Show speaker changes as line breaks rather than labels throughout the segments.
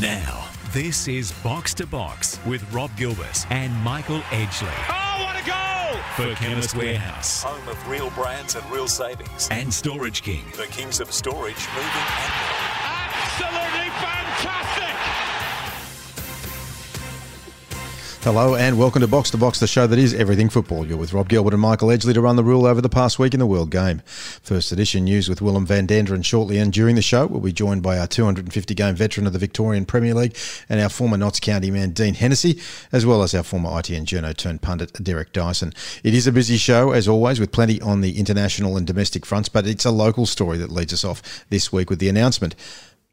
Now, this is Box to Box with Rob Gilbert and Michael Edgley
Oh, what a goal!
for Chemist Warehouse
Home of real brands and real savings.
and Storage King.
The kings of storage, moving and.
Absolutely fantastic!
Hello and welcome to Box to Box, the show that is everything football. You're with Rob Gilbert and Michael Edgley to run the rule over the past week in the World Game. First edition news with Willem van Denderen shortly, and during the show we'll be joined by our 250 game veteran of the Victorian Premier League and our former Notts County man Dean Hennessey, as well as our former ITN journo turned pundit Derek Dyson. It is a busy show as always with plenty on the international and domestic fronts, but it's a local story that leads us off this week with the announcement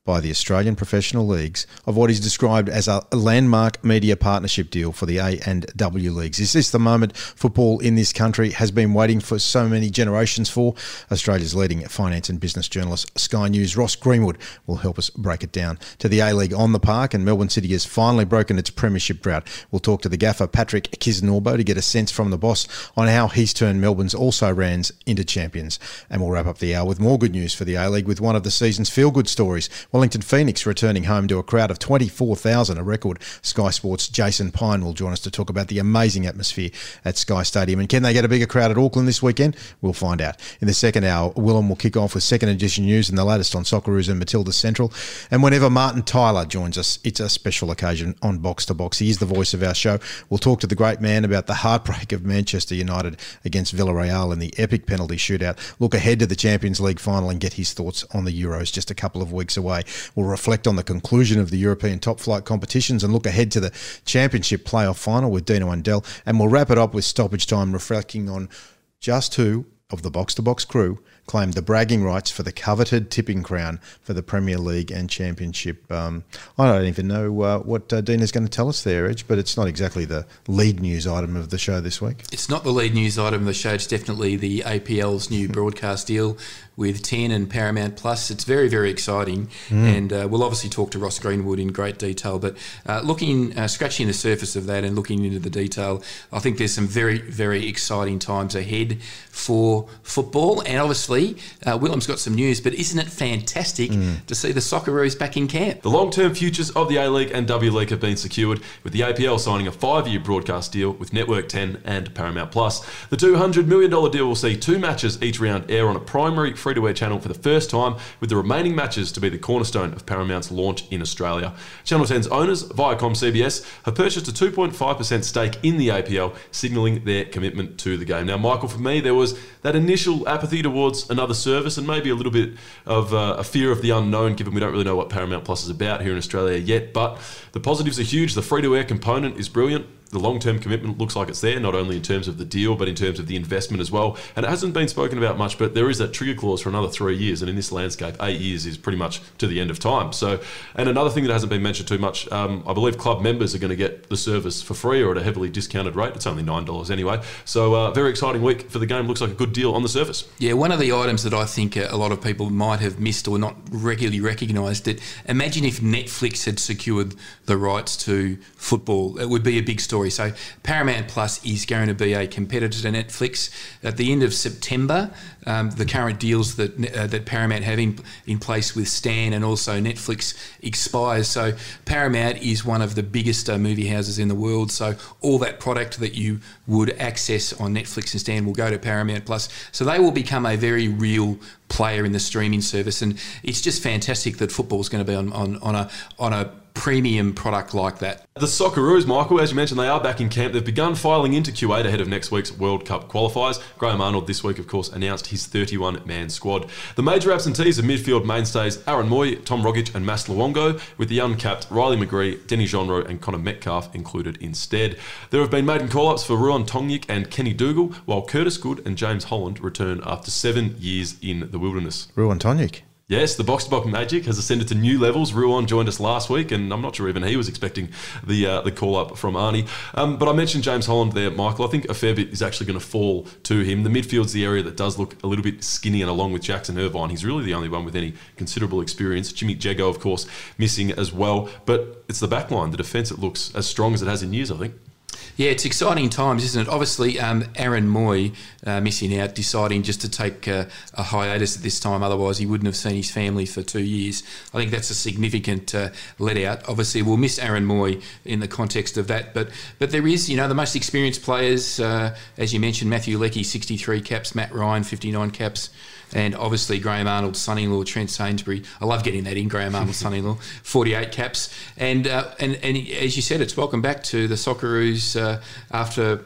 by the Australian Professional Leagues of what is described as a landmark media partnership deal for the A and W leagues. Is this the moment football in this country has been waiting for so many generations for? Australia's leading finance and business journalist, Sky News, Ross Greenwood, will help us break it down. To the A League on the park, and Melbourne City has finally broken its premiership drought. We'll talk to the gaffer, Patrick Kisnorbo, to get a sense from the boss on how he's turned Melbourne's also rans into champions. And we'll wrap up the hour with more good news for the A League with one of the season's feel good stories. Wellington Phoenix returning home to a crowd of 24,000, a record. Sky Sports' Jason Pine will join us to talk about the amazing atmosphere at Sky Stadium. And can they get a bigger crowd at Auckland this weekend? We'll find out. In the second hour, Willem will kick off with second edition news and the latest on Socceroos and Matilda Central. And whenever Martin Tyler joins us, it's a special occasion on Box to Box. He is the voice of our show. We'll talk to the great man about the heartbreak of Manchester United against Villarreal in the epic penalty shootout. Look ahead to the Champions League final and get his thoughts on the Euros just a couple of weeks away. We'll reflect on the conclusion of the European top flight competitions and look ahead to the Championship playoff final with Dino Andel. And we'll wrap it up with stoppage time, reflecting on just who of the box to box crew claimed the bragging rights for the coveted tipping crown for the Premier League and Championship. Um, I don't even know uh, what uh, is going to tell us there, Edge, but it's not exactly the lead news item of the show this week.
It's not the lead news item of the show. It's definitely the APL's new broadcast deal with 10 and Paramount Plus. It's very, very exciting. And uh, we'll obviously talk to Ross Greenwood in great detail. But uh, looking, uh, scratching the surface of that and looking into the detail, I think there's some very, very exciting times ahead for football. And obviously, uh, Willem's got some news, but isn't it fantastic to see the Socceroos back in camp?
The long term futures of the A League and W League have been secured, with the APL signing a five year broadcast deal with Network 10 and Paramount Plus. The $200 million deal will see two matches each round air on a primary free to air channel for the first time, with the remaining matches to be the cornerstone of Paramount's launch in Australia. Channel 10's owners, Viacom CBS, have purchased a 2.5% stake in the APL, signalling their commitment to the game. Now, Michael, for me, there was that initial apathy towards another service and maybe a little bit of uh, a fear of the unknown, given we don't really know what Paramount Plus is about here in Australia yet. But the positives are huge. The free to air component is brilliant. The long term commitment looks like it's there, not only in terms of the deal, but in terms of the investment as well. And it hasn't been spoken about much, but there is that trigger clause for another three years. And in this landscape, eight years is pretty much to the end of time. So, and another thing that hasn't been mentioned too much, um, I believe club members are going to get the service for free or at a heavily discounted rate. It's only $9 anyway. So, uh, very exciting week for the game. Looks like a good deal on the surface.
Yeah, one of the items that I think a lot of people might have missed or not regularly recognised it. Imagine if Netflix had secured the rights to football, it would be a big story. So Paramount Plus is going to be a competitor to Netflix at the end of September. Um, the current deals that uh, that Paramount have in, in place with Stan and also Netflix expires. So Paramount is one of the biggest uh, movie houses in the world. So all that product that you would access on Netflix and Stan will go to Paramount Plus. So they will become a very real player in the streaming service, and it's just fantastic that football is going to be on, on, on a on a premium product like that.
The Socceroos, Michael, as you mentioned, they are back in camp. They've begun filing into Kuwait ahead of next week's World Cup qualifiers. Graham Arnold this week, of course, announced his 31 man squad. The major absentees are midfield mainstays Aaron Mooy, Tom Rogic, and Mas Luongo, with the uncapped Riley McGree, Denis Genreau, and Connor Metcalfe included instead. There have been maiden call ups for Ruon Tongyik and Kenny Dougall, while Curtis Good and James Holland return after seven years in the wilderness.
Ruon Tongyik.
Yes, the box to box magic has ascended to new levels. Ruon joined us last week, and I'm not sure even he was expecting the uh, the call up from Arnie. Um, but I mentioned James Holland there, Michael. I think a fair bit is actually going to fall to him. The midfield's the area that does look a little bit skinny, and along with Jackson Irvine, he's really the only one with any considerable experience. Jimmy Jeggo, of course, missing as well. But it's the back line, the defence, that looks as strong as it has in years, I think.
Yeah, it's exciting times, isn't it? Obviously, um, Aaron Mooy uh, missing out, deciding just to take uh, a hiatus at this time. Otherwise, he wouldn't have seen his family for two years. I think that's a significant uh, let out. Obviously, we'll miss Aaron Mooy in the context of that, but but there is, you know, the most experienced players, uh, as you mentioned, Matthew Leckie, 63 caps, Matt Ryan, 59 caps and obviously Graham Arnold's son-in-law Trent Sainsbury. I love getting that in Graham Arnold's son-in-law, 48 caps, and uh, and and as you said, it's welcome back to the Socceroos uh, after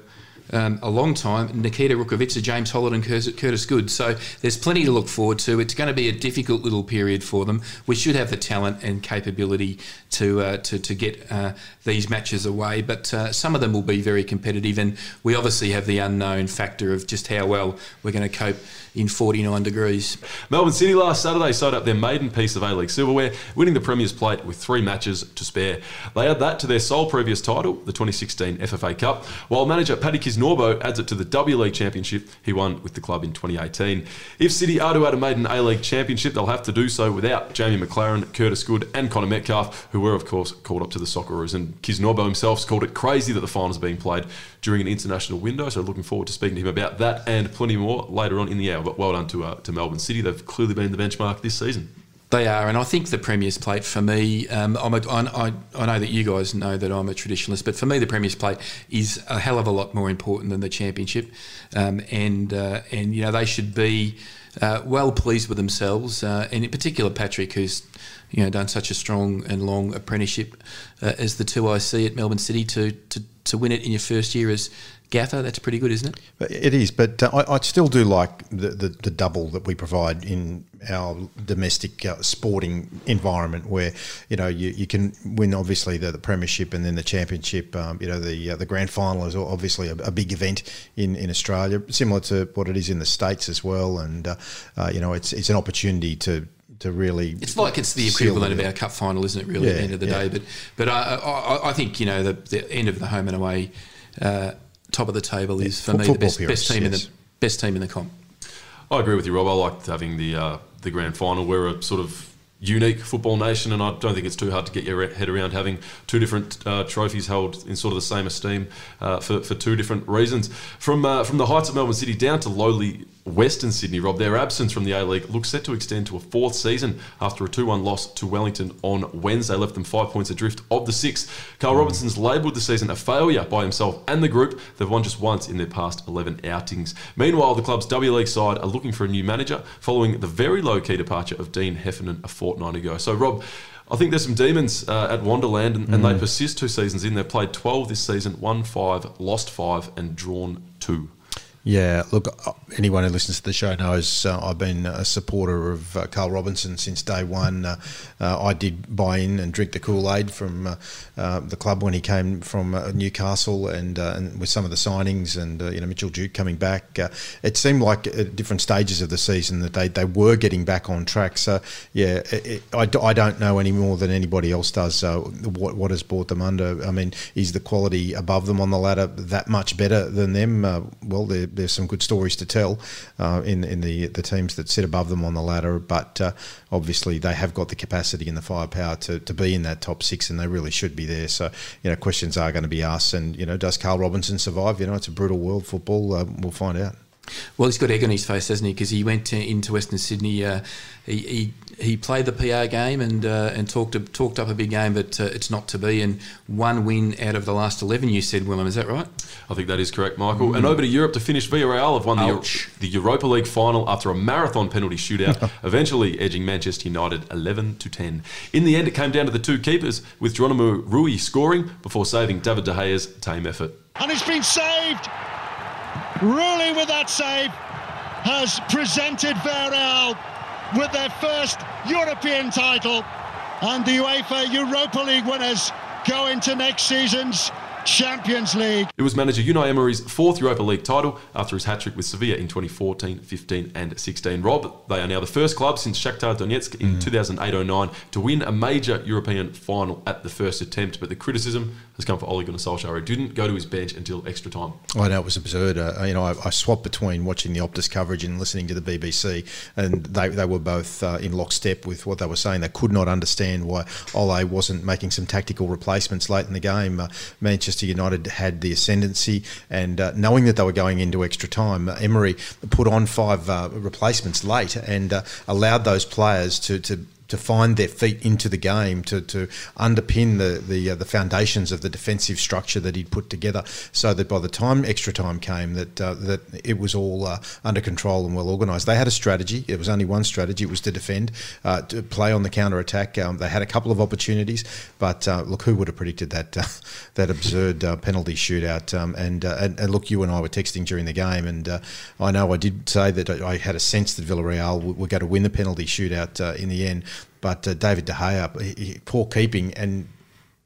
um, a long time. Nikita Rukavytsya, James Holland, and Curtis Good. So there's plenty to look forward to. It's going to be a difficult little period for them. We should have the talent and capability to uh, to, to get uh, these matches away, but uh, some of them will be very competitive. And we obviously have the unknown factor of just how well we're going to cope in 49 degrees.
Melbourne City last Saturday sewed up their maiden piece of A League silverware, winning the Premier's Plate with three matches to spare. They add that to their sole previous title, the 2016 FFA Cup, while manager Paddy Kisnorbo adds it to the W League Championship he won with the club in 2018. If City are to add a maiden A League Championship, they'll have to do so without Jamie Maclaren, Curtis Good, and Connor Metcalfe, who were, of course, called up to the Socceroos. And Kisnorbo himself called it crazy that the finals are being played during an international window. So looking forward to speaking to him about that and plenty more later on in the hour. But well done to uh, to Melbourne City. They've clearly been the benchmark this season.
They are, and I think the Premier's Plate for me, um, I'm a, I, I know that you guys know that I'm a traditionalist, but for me, the Premier's Plate is a hell of a lot more important than the Championship, um, and uh, and you know they should be uh, well pleased with themselves, uh, and in particular Patrick, who's you know done such a strong and long apprenticeship uh, as the two IC at Melbourne City to, to to win it in your first year as gaffer. That's pretty good, isn't
it? It is, but uh, I, I, still do like the, the, the, double that we provide in our domestic uh, sporting environment, where you know you, you can win obviously the, the premiership and then the championship. Um, you know the uh, the grand final is obviously a, a, big event in, in Australia, similar to what it is in the states as well, and uh, uh, you know it's it's an opportunity to to really.
It's like it's the equivalent of our cup final, isn't it? Really, yeah, at the end of the yeah. day. But but I, I, I, think you know the, the end of the home and away uh, top of the table is for me the best, best team yes. in the best team in the comp.
I agree with you, Rob. I liked having the uh, the grand final. We're a sort of unique football nation, and I don't think it's too hard to get your head around having two different uh, trophies held in sort of the same esteem uh, for, for two different reasons. From uh, from the heights of Melbourne City down to lowly Western Sydney, Rob, their absence from the A League looks set to extend to a fourth season after a 2 1 loss to Wellington on Wednesday left them five points adrift of the six. Carl mm. Robinson's labelled the season a failure by himself and the group. They've won just once in their past 11 outings. Meanwhile, the club's W League side are looking for a new manager following the very low key departure of Dean Heffernan a fortnight ago. So, Rob, I think there's some demons uh, at Wanderland, and, and mm. they persist two seasons in. They've played 12 this season, won five, lost five, and drawn two.
Yeah, look, uh, anyone who listens to the show knows uh, I've been a supporter of uh, Carl Robinson since day one. Uh, uh I did buy in and drink the Kool Aid from uh, the club when he came from Newcastle, and, and, with some of the signings, and you know Mitchell Duke coming back, it seemed like at different stages of the season that they, they were getting back on track. So yeah, it, it, I, I don't know any more than anybody else does what what has brought them under. I mean, is the quality above them on the ladder that much better than them? well, they're there's some good stories to tell uh, in in the the teams that sit above them on the ladder. But uh, obviously, they have got the capacity and the firepower to, to be in that top six, and they really should be there. So you know, questions are going to be asked, and you know, does Carl Robinson survive? You know, it's a brutal world football. Uh, we'll find out.
Well, he's got egg on his face, hasn't he? Because he went to, into Western Sydney. Uh, he, he, he played the PR game and uh, and talked talked up a big game, but uh, it's not to be. And one win out of the last eleven, you said, Willem. Is that right?
I think that is correct, Michael. Mm. And over to Europe to finish, Villarreal have won the, the Europa League final after a marathon penalty shootout, eventually edging Manchester United eleven to ten. In the end, it came down to the two keepers, with Geronimo Rulli scoring before saving David De Gea's tame effort.
And it's been saved. Rulli with that save has presented Villarreal with their first European title. And the UEFA Europa League winners go into next season's Champions League.
It was manager Unai Emery's fourth Europa League title after his hat trick with Sevilla in 2014, 15, and 16. Rob, they are now the first club since Shakhtar Donetsk in mm. 2008 09 to win a major European final at the first attempt. But the criticism has come for Ole Gunnar Solskjaer, who didn't go to his bench until extra time.
I know it was absurd. Uh, you know, I, I, swapped between watching the Optus coverage and listening to the BBC, and they, they were both uh, in lockstep with what they were saying. They could not understand why Ole wasn't making some tactical replacements late in the game. Uh, Manchester Manchester United had the ascendancy, and uh, knowing that they were going into extra time, uh, Emery put on five uh, replacements late and uh, allowed those players to, to to find their feet into the game, to, to underpin the the, uh, the foundations of the defensive structure that he'd put together, so that by the time extra time came, that uh, that it was all uh, under control and well organised. They had a strategy. It was only one strategy. It was to defend, uh, to play on the counter attack. Um, they had a couple of opportunities, but uh, look, who would have predicted that uh, that absurd penalty shootout? Um, and, and, and look, you and I were texting during the game, and I know I did say that I had a sense that Villarreal were going to win the penalty shootout in the end. But uh, David De Gea, he, he, poor keeping and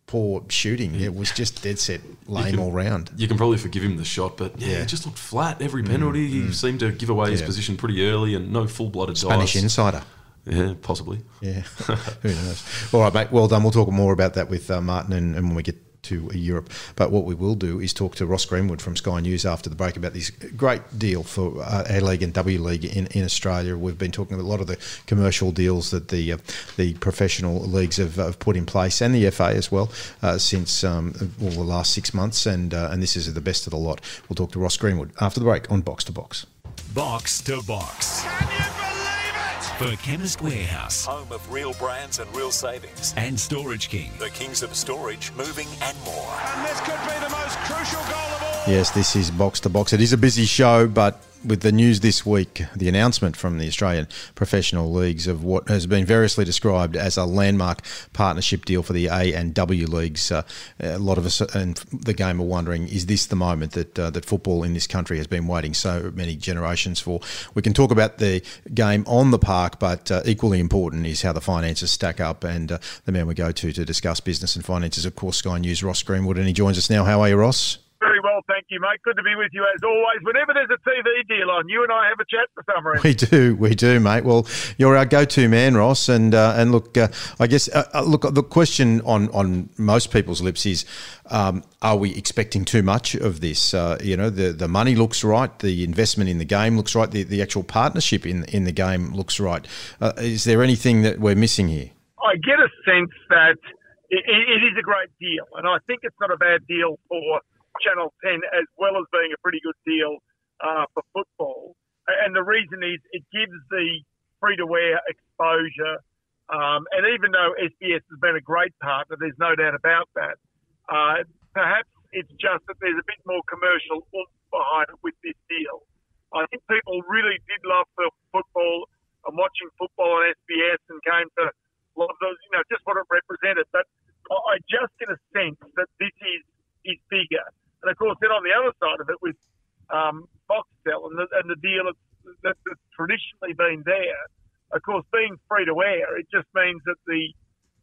poor shooting. It was just dead set lame
can,
all round.
You can probably forgive him the shot, but yeah, yeah. just looked flat every penalty. Mm, he mm. seemed to give away yeah. his position pretty early and no full blooded
Spanish
dice.
insider.
Yeah, possibly.
Yeah, who knows? All right, mate. Well done. We'll talk more about that with uh, Martin and, and when we get to Europe. But what we will do is talk to Ross Greenwood from Sky News after the break about this great deal for uh, A League and W League in, in Australia. We've been talking about a lot of the commercial deals that the uh, the professional leagues have, have, put in place and the FA as well uh, since um, all the last six months. And uh, and this is the best of the lot. We'll talk to Ross Greenwood after the break on Box to Box.
Box to Box for Chemist Warehouse,
home of real brands and real savings,
and Storage King,
the kings of storage, moving, and more.
And this could be the most crucial goal of all.
Yes, this is box to box. It is a busy show, but with the news this week, the announcement from the Australian professional leagues of what has been variously described as a landmark partnership deal for the A and W leagues. Uh, a lot of us in the game are wondering: Is this the moment that uh, that football in this country has been waiting so many generations for? We can talk about the game on the park, but uh, equally important is how the finances stack up. And uh, the man we go to to discuss business and finances, of course, Sky News, Ross Greenwood, and he joins us now. How are you, Ross?
Very well, thank you, mate. Good to be with you as always. Whenever there's a TV deal on, you and I have a chat for some reason.
We do, we do, mate. Well, you're our go-to man, Ross. And uh, and look, uh, I guess uh, uh look, the question on on most people's lips is, um, are we expecting too much of this? Uh, you know, the the money looks right, the investment in the game looks right, the, the actual partnership in in the game looks right. Uh, is there anything that we're missing here?
I get a sense that it, it is a great deal, and I think it's not a bad deal for Channel 10 as well as being a pretty good deal uh, for football. And the reason is it gives the free to wear exposure. Um, and even though SBS has been a great partner, there's no doubt about that. Uh, perhaps it's just that there's a bit more commercial behind it with this deal. I think people really did love football and watching football on SBS and came to love those, you know, just what it represented. But I just get a sense that this is is bigger. And of course, then on the other side of it, with um, Foxtel and the, and the deal that's, that's traditionally been there, of course, being free to air, it just means that the,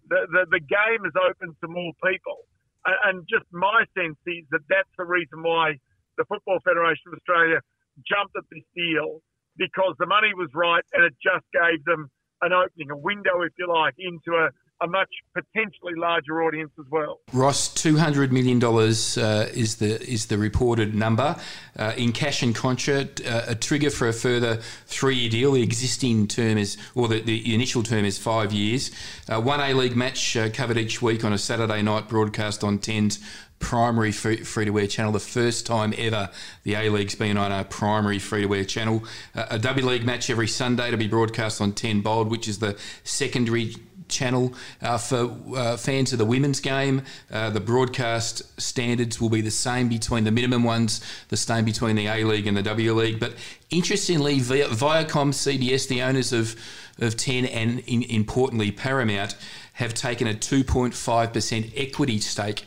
the, the, the game is open to more people. And, and just my sense is that that's the reason why the Football Federation of Australia jumped at this deal because the money was right and it just gave them an opening, a window, if you like, into a, a much potentially larger audience as well.
Ross, two hundred million dollars uh, is the is the reported number uh, in cash and concert. Uh, a trigger for a further three year deal. The existing term is, or the, the initial term is five years. Uh, one A League match uh, covered each week on a Saturday night broadcast on Tens primary free, to wear channel, the first time ever the A League's been on a primary free to wear channel. Uh, a W League match every Sunday to be broadcast on 10 Bold, which is the secondary channel uh, for uh, fans of the women's game. Uh, the broadcast standards will be the same between the minimum ones, the same between the A League and the W League. But interestingly, Viacom, CBS, the owners of, of 10 and in, importantly Paramount, have taken a 2.5% equity stake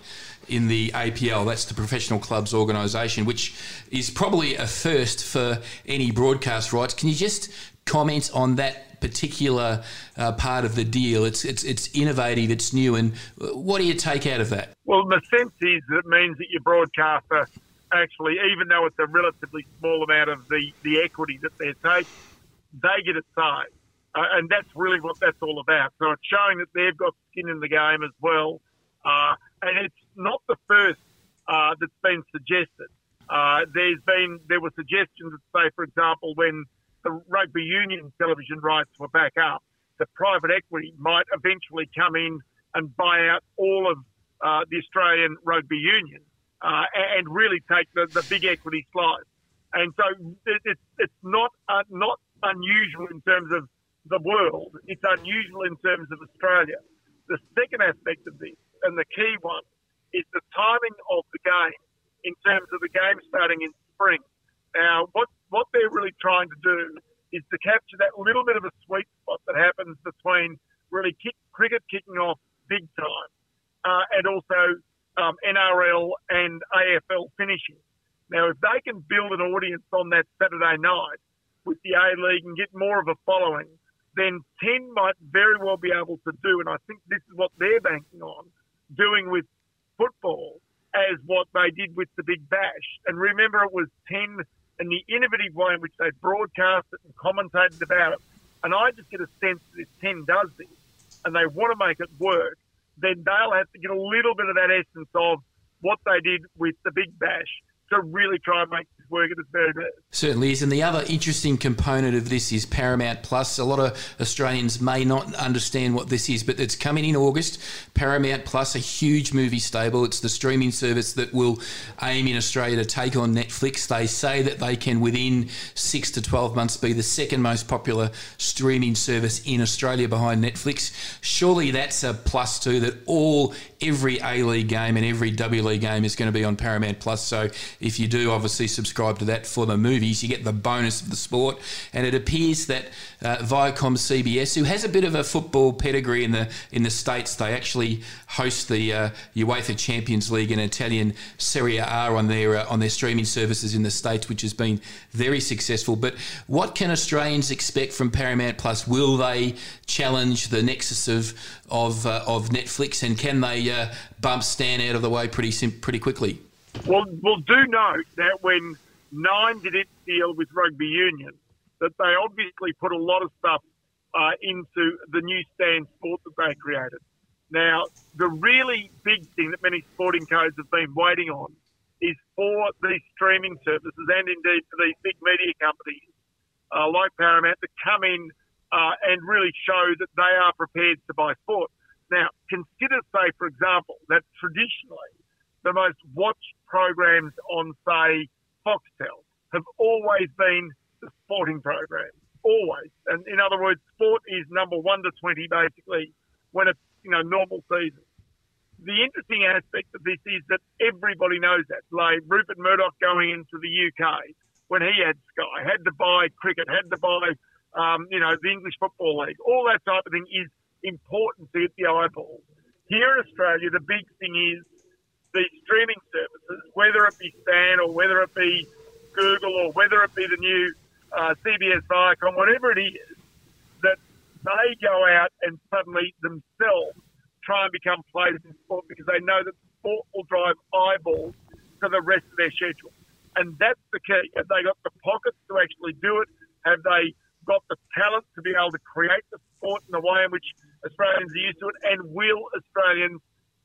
in the APL. That's the Professional Clubs Organisation, which is probably a first for any broadcast rights. Can you just comment on that particular uh, part of the deal. It's it's it's innovative, it's new, and what do you take out of that?
Well, the sense is that it means that your broadcaster actually, even though it's a relatively small amount of the the equity that they're taking, they get a say, uh, and that's really what that's all about. So it's showing that they've got skin in the game as well, uh, and it's not the first uh, that's been suggested. Uh, there's been there were suggestions that say, for example, when the rugby union television rights were back up, that private equity might eventually come in and buy out all of uh, the Australian rugby union. uh, and really take the, the big equity slice. And so it, it's it's not uh, not unusual in terms of the world. It's unusual in terms of Australia. The second aspect of this, and the key one, is the timing of the game in terms of the game starting in spring. Now, what what they're really trying to do is to capture that little bit of a sweet spot that happens between really kick, cricket kicking off big time uh, and also um, NRL and AFL finishing. Now, if they can build an audience on that Saturday night with the A League and get more of a following, then 10 might very well be able to do, and I think this is what they're banking on, doing with football as what they did with the Big Bash. And remember, it was 10 and the innovative way in which they broadcast it and commentated about it. And I just get a sense that if 10 does this and they want to make it work, then they'll have to get a little bit of that essence of what they did with the Big Bash to really try and make work at its very best.
Certainly is. And the other interesting component of this is Paramount Plus. A lot of Australians may not understand what this is, but it's coming in August. Paramount Plus, a huge movie stable. It's the streaming service that will aim in Australia to take on Netflix. They say that they can, within six to 12 months, be the second most popular streaming service in Australia behind Netflix. Surely that's a plus too, that all, every A League game and every W League game is going to be on Paramount Plus. So if you do obviously subscribe to that for the movies, you get the bonus of the sport. And it appears that uh, Viacom CBS, who has a bit of a football pedigree in the in the states, they actually host the uh, UEFA Champions League and Italian Serie A on their uh, on their streaming services in the states, which has been very successful. But what can Australians expect from Paramount Plus? Will they challenge the nexus of of uh, of Netflix, and can they uh, bump Stan out of the way pretty pretty quickly?
Well, well, do note that when Nine did its deal with rugby union, that they obviously put a lot of stuff uh, into the new Stan Sport that they created. Now, the really big thing that many sporting codes have been waiting on is for these streaming services and indeed for these big media companies uh, like Paramount to come in uh, and really show that they are prepared to buy sport. Now, consider, say, for example, that traditionally the most watched programs on, say, Foxtel have always been the sporting program, Always. And in other words, sport is number one to 20 basically when it's, you know, normal season. The interesting aspect of this is that everybody knows that. Like Rupert Murdoch going into the UK when he had Sky, had to buy cricket, had to buy, um, you know, the English Football League. All that type of thing is important to get the eyeballs. Here in Australia, the big thing is these streaming services, whether it be Stan or whether it be Google or whether it be the new uh, CBS Viacom, whatever it is, that they go out and suddenly themselves try and become players in sport because they know that sport will drive eyeballs to the rest of their schedule. And that's the key. Have they got the pockets to actually do it? Have they got the talent to be able to create the sport in the way in which Australians are used to it? And will Australians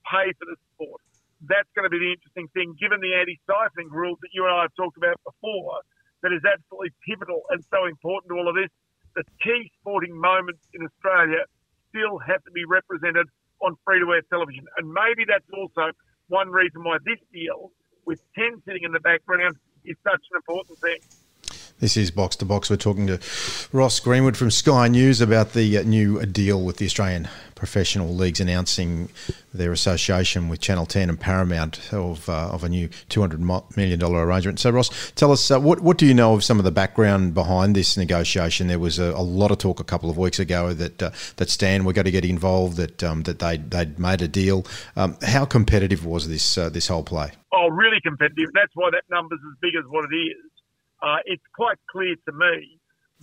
pay for the sport? That's going to be the interesting thing, given the anti-siphoning rules that you and I have talked about before, that is absolutely pivotal and so important to all of this. The key sporting moments in Australia still have to be represented on free-to-air television, and maybe that's also one reason why this deal, with 10 sitting in the background, is such an important thing.
This is Box to Box. We're talking to Ross Greenwood from Sky News about the uh, new deal with the Australian professional leagues announcing their association with Channel 10 and Paramount of, uh, of a new $200 million arrangement. So, Ross, tell us uh, what, what do you know of some of the background behind this negotiation? There was a, a lot of talk a couple of weeks ago that uh, that Stan were going to get involved, that um, that they they'd made a deal. Um, how competitive was this uh, this whole play?
Oh, really competitive. That's why that number's as big as what it is uh, it's quite clear to me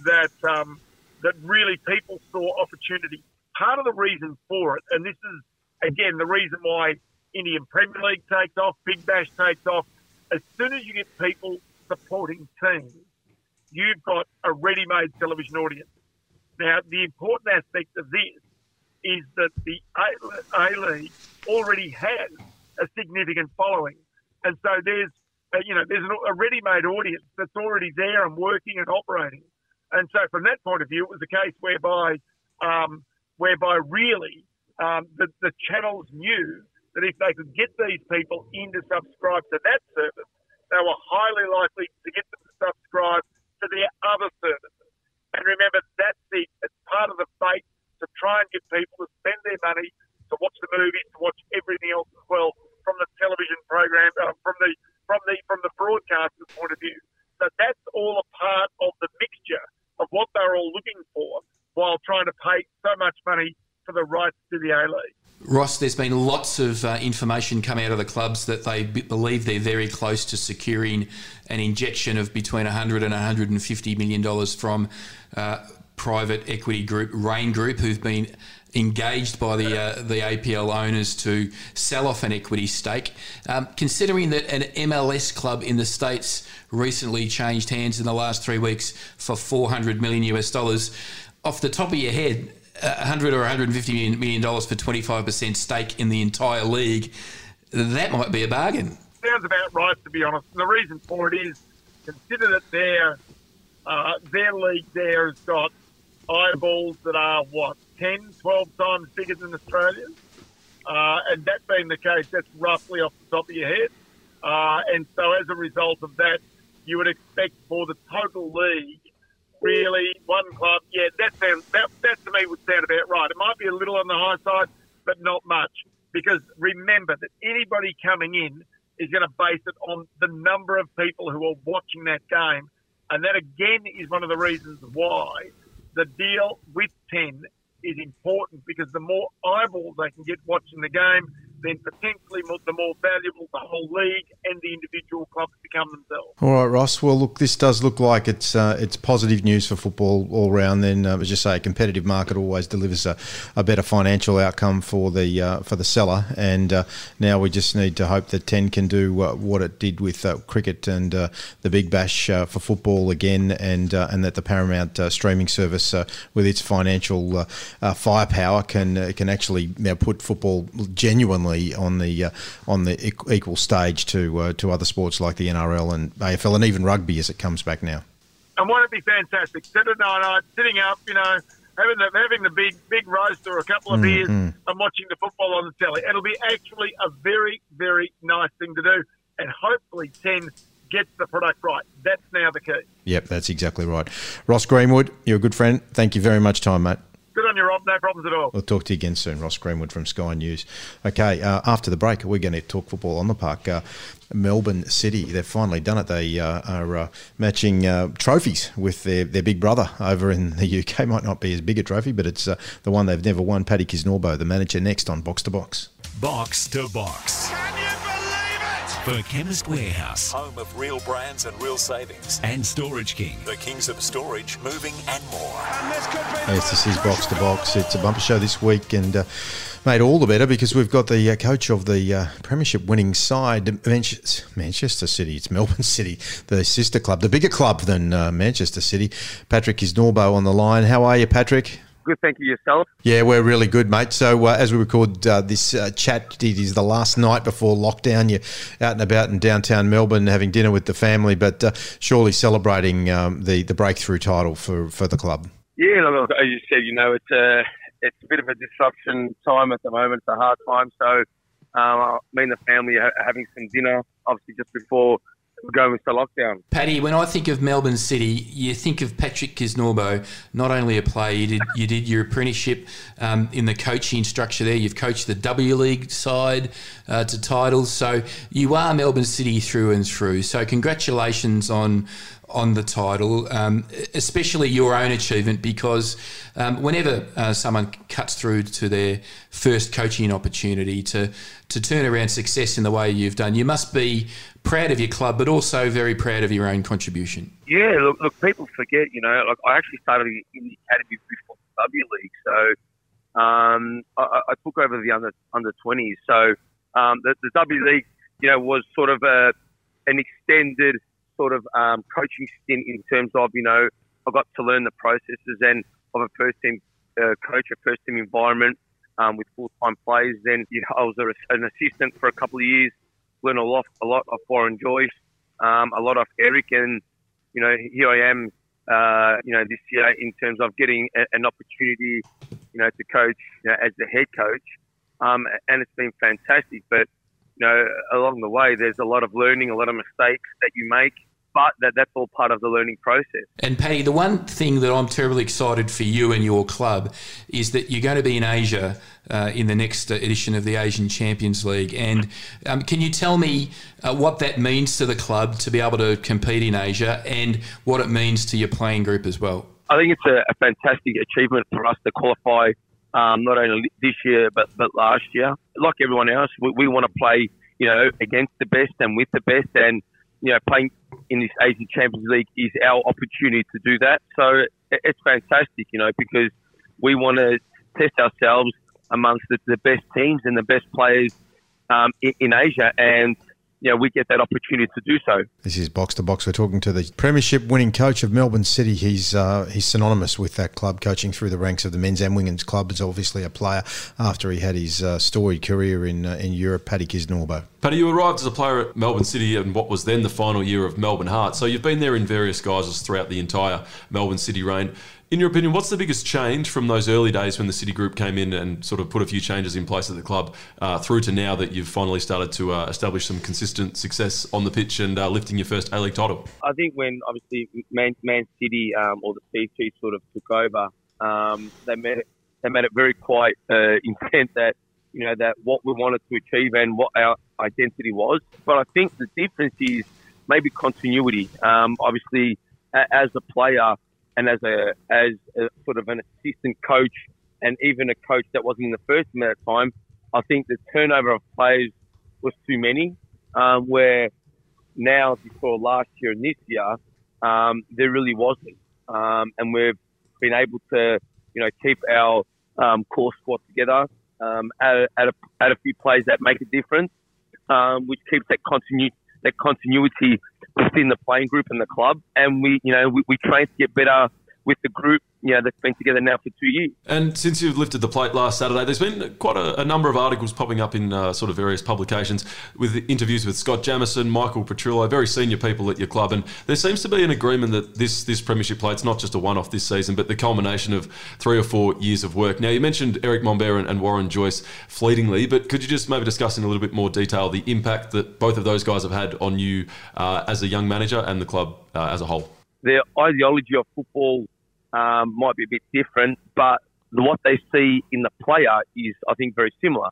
that um, that really people saw opportunity. Part of the reason for it, and this is again the reason why Indian Premier League takes off, Big Bash takes off. As soon as you get people supporting teams, you've got a ready-made television audience. Now, the important aspect of this is that the A League already has a significant following, and so there's you know, there's a ready-made audience that's already there and working and operating. And so, from that point of view, it was a case whereby, um, whereby really um, the, the channels knew that if they could get these people in to subscribe to that service, they were highly likely to get them to subscribe to their other services. And remember, that's the it's part of the bait to try and get people to spend their money to watch the movies, to watch everything else as well from the television program, uh, from the from the from the broadcaster's point of view. So that's all a part of the mixture of what they're all looking for, while trying to pay so much money for the rights to the A League.
Ross, there's been lots of uh, information come out of the clubs that they b- believe they're very close to securing an injection of between 100 and 150 million dollars from uh, private equity group Raine Group, who've been engaged by the uh, the APL owners to sell off an equity stake. Um, considering that an MLS club in the states recently changed hands in the last three weeks for 400 million US dollars, off the top of your head, 100 or 150 million dollars for 25% stake in the entire league, that might be a bargain.
Sounds about right, to be honest. And the reason for it is consider that their uh, their league there has got eyeballs that are what 10, 12 times bigger than Australia. Uh, and that being the case, that's roughly off the top of your head. Uh, and so as a result of that, you would expect for the total league, really one club, yeah, that sounds that, that to me would sound about right. It might be a little on the high side, but not much. Because remember that anybody coming in is going to base it on the number of people who are watching that game. And that again is one of the reasons why the deal with 10 is important because the more eyeballs they can get watching the game, then potentially the more valuable the whole league and the individual clubs become themselves.
All right, Ross. Well, look, this does look like it's uh, it's positive news for football all round. Then, uh, as you say, a competitive market always delivers a, a better financial outcome for the uh, for the seller. And uh, now we just need to hope that Ten can do uh, what it did with uh, cricket and the Big Bash for football again, and and that the Paramount streaming service with its financial firepower can can actually now put football genuinely on the uh, on the equal stage to uh, to other sports like the NRL and AFL and even rugby as it comes back now.
And won't it be fantastic? Saturday night, sitting up, you know, having the having the big big roast or a couple of mm, beers mm. and watching the football on the telly. It'll be actually a very very nice thing to do, and hopefully ten gets the product right. That's now the key.
Yep, that's exactly right. Ross Greenwood, you're a good friend. Thank you very much, time, mate.
Good on you, Rob. No problems at all.
We'll talk to you again soon. Ross Greenwood from Sky News. Okay, uh, after the break, we're going to talk football on the park. Uh, Melbourne City, they've finally done it. They uh, are uh, matching uh, trophies with their, their big brother over in the UK. Might not be as big a trophy, but it's uh, the one they've never won. Paddy Kisnorbo, the manager, next on Box to Box.
Box to Box for Chemist Warehouse,
home of real brands and real savings,
and Storage King,
the kings of storage, moving and more. And
yes, this is Box to Box. It's a bumper show this week, and uh, made all the better because we've got the uh, coach of the uh, Premiership winning side, Manchester City. It's Melbourne City, the sister club, the bigger club than uh, Manchester City. Patrick Kisnorbo on the line. How are you, Patrick?
Good, thank you yourself.
Yeah, we're really good, mate. So uh, as we record uh, this uh, chat, it is the last night before lockdown. You're out and about in downtown Melbourne having dinner with the family, but uh, surely celebrating um, the the breakthrough title for, for the club.
Yeah, look, as you said, you know, it's a uh, it's a bit of a disruption time at the moment. It's a hard time. So um, me and the family are having some dinner, obviously just before going into lockdown.
Paddy, when I think of Melbourne City, you think of Patrick Kisnorbo, not only a player, you did, you did your apprenticeship um, in the coaching structure there. You've coached the W League side uh, to titles. So you are Melbourne City through and through. So congratulations on on the title, um, especially your own achievement, because um, whenever uh, someone cuts through to their first coaching opportunity to to turn around success in the way you've done, you must be proud of your club, but also very proud of your own contribution.
Yeah, look, look people forget, you know, like I actually started in the academy before the W League, so um, I, I, took over the under under twenties. So um, the, the W League, you know, was sort of a an extended sort of um, coaching stint in terms of, you know, I got to learn the processes and of a first team uh, coach, a first team environment um, with full time players. Then you know, I was an assistant for a couple of years, learned a lot, a lot of Warren Joyce, um, a lot of Eric, and you know, here I am, uh, you know, this year in terms of getting a, an opportunity, you know, to coach you know, as the head coach. um, and it's been fantastic. But you know, along the way, there's a lot of learning, a lot of mistakes that you make, but that, that's all part of the learning process.
And Paddy, the one thing that I'm terribly excited for you and your club is that you're going to be in Asia uh, in the next edition of the Asian Champions League. And um, can you tell me uh, what that means to the club to be able to compete in Asia and what it means to your playing group as well?
I think it's a, a fantastic achievement for us to qualify um, not only this year but, but last year. Like everyone else, we, we want to play, you know, against the best and with the best, and you know, playing in this Asian Champions League is our opportunity to do that. So it's fantastic, you know, because we want to test ourselves amongst the, the best teams and the best players um, in, in Asia, and you know, we get that opportunity to do so.
This is box to box. We're talking to the Premiership winning coach of Melbourne City. He's uh, he's synonymous with that club, coaching through the ranks of the men's and women's club. Is obviously a player after he had his uh, storied career in uh, in Europe. Paddy Kisnorbo.
Paddy, you arrived as a player at Melbourne City in what was then the final year of Melbourne Heart. So you've been there in various guises throughout the entire Melbourne City reign. In your opinion, what's the biggest change from those early days when the City Group came in and sort of put a few changes in place at the club uh, through to now that you've finally started to uh, establish some consistent success on the pitch and uh, lifting your first A League title?
I think when obviously Man, Man City um, or the CG sort of took over, um, they made it they made it very quite uh, intent that you know that what we wanted to achieve and what our identity was. But I think the difference is maybe continuity. Um, obviously, as a player and as a as a, sort of an assistant coach and even a coach that wasn't in the first team at time, I think the turnover of players was too many. Um, where now before last year and this year, um, there really wasn't, um, and we've been able to you know keep our um, core squad together, um, add, a, a few plays that make a difference, um, which keeps that continuity that continuity within the playing group and the club. And we, you know, we, we train to get better with the group, you know, that's been together now for two years.
And since you've lifted the plate last Saturday, there's been quite a, a number of articles popping up in uh, sort of various publications with interviews with Scott Jamieson, Michael Petrillo, very senior people at your club. And there seems to be an agreement that this, this Premiership plate's not just a one off this season, but the culmination of three or four years of work. Now, you mentioned Erick Mombaerts and, and Warren Joyce fleetingly, but could you just maybe discuss in a little bit more detail the impact that both of those guys have had on you uh, as a young manager and the club uh, as a whole?
Their ideology of football um, might be a bit different, but what they see in the player is, I think, very similar.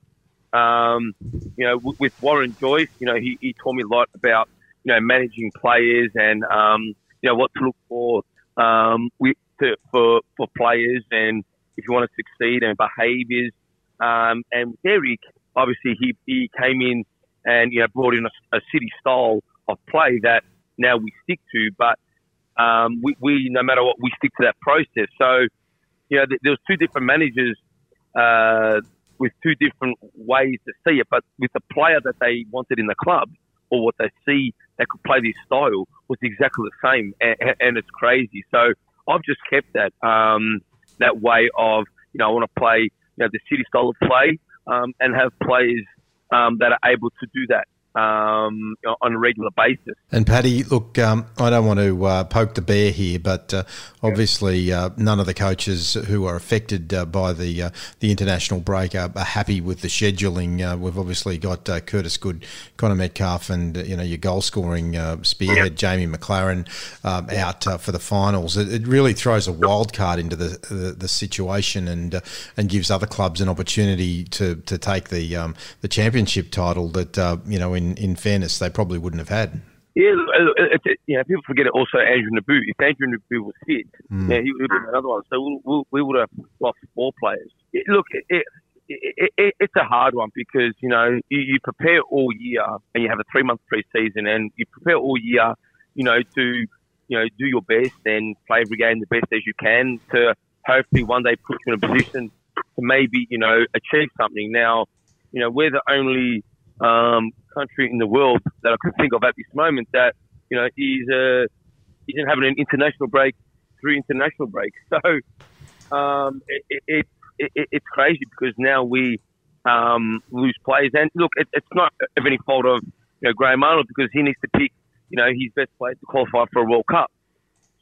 Um, you know, w- with Warren Joyce, you know, he, he taught me a lot about, you know, managing players and, um, you know, what to look for um, with, to, for for players and if you want to succeed and behaviours. Um, and Eric, obviously, he, he came in and, you know, brought in a, a city style of play that now we stick to, but um, we, we, no matter what, we stick to that process. So, you know, there was two different managers uh, with two different ways to see it, but with the player that they wanted in the club or what they see that could play this style was exactly the same, and, and it's crazy. So I've just kept that um, that way of, you know, I want to play, you know, the city style of play um, and have players um, that are able to do that um, on a regular basis.
And Paddy, look, um, I don't want to uh, poke the bear here, but uh, obviously uh, none of the coaches who are affected uh, by the uh, the international break are, are, happy with the scheduling. Uh, we've obviously got Curtis Good, Connor Metcalfe, and you know your goal scoring spearhead Jamie Maclaren um, out for the finals. It, it, really throws a wild card into the the, the situation and and gives other clubs an opportunity to to take the um, the championship title that you know. In in, fairness, they probably wouldn't have had.
Yeah, it, it, you know, people forget it also Andrew Nabbout. If Andrew Nabbout was fit, mm. yeah, he would have been another one. So we'll, we'll, we would have lost four players. It, look, it, it's a hard one because, you know, you, you prepare all year and you have a three month pre-season and you prepare all year, you know, to, you know, do your best and play every game the best as you can to hopefully one day put you in a position to maybe, you know, achieve something. Now, you know, we're the only um, country in the world that I could think of at this moment that you know is uh, isn't having an international break through international break. So um, it, it, it, it's crazy because now we um, lose players. And look, it, it's not of any fault of you know Graham Arnold because he needs to pick you know his best players to qualify for a World Cup.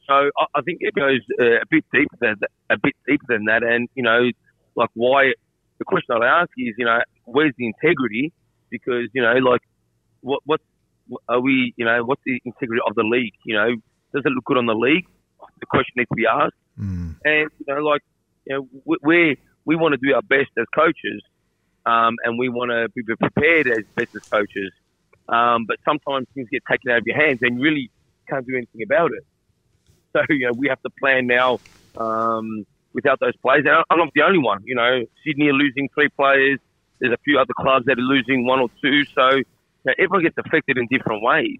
So I, I think it goes uh, a bit deeper than a bit deeper than that. And you know, like why the question I'd ask is, you know, where's the integrity? Because you know, like, what what are we? You know, what's the integrity of the league? You know, does it look good on the league? The question needs to be asked.
Mm.
And you know, like, you know, we we, want to do our best as coaches, um, and we want to be prepared as best as coaches. Um, but sometimes things get taken out of your hands, and you really can't do anything about it. So you know, we have to plan now. Um, without those players. And I'm not the only one. You know, Sydney are losing three players. There's a few other clubs that are losing one or two. So you know, everyone gets affected in different ways.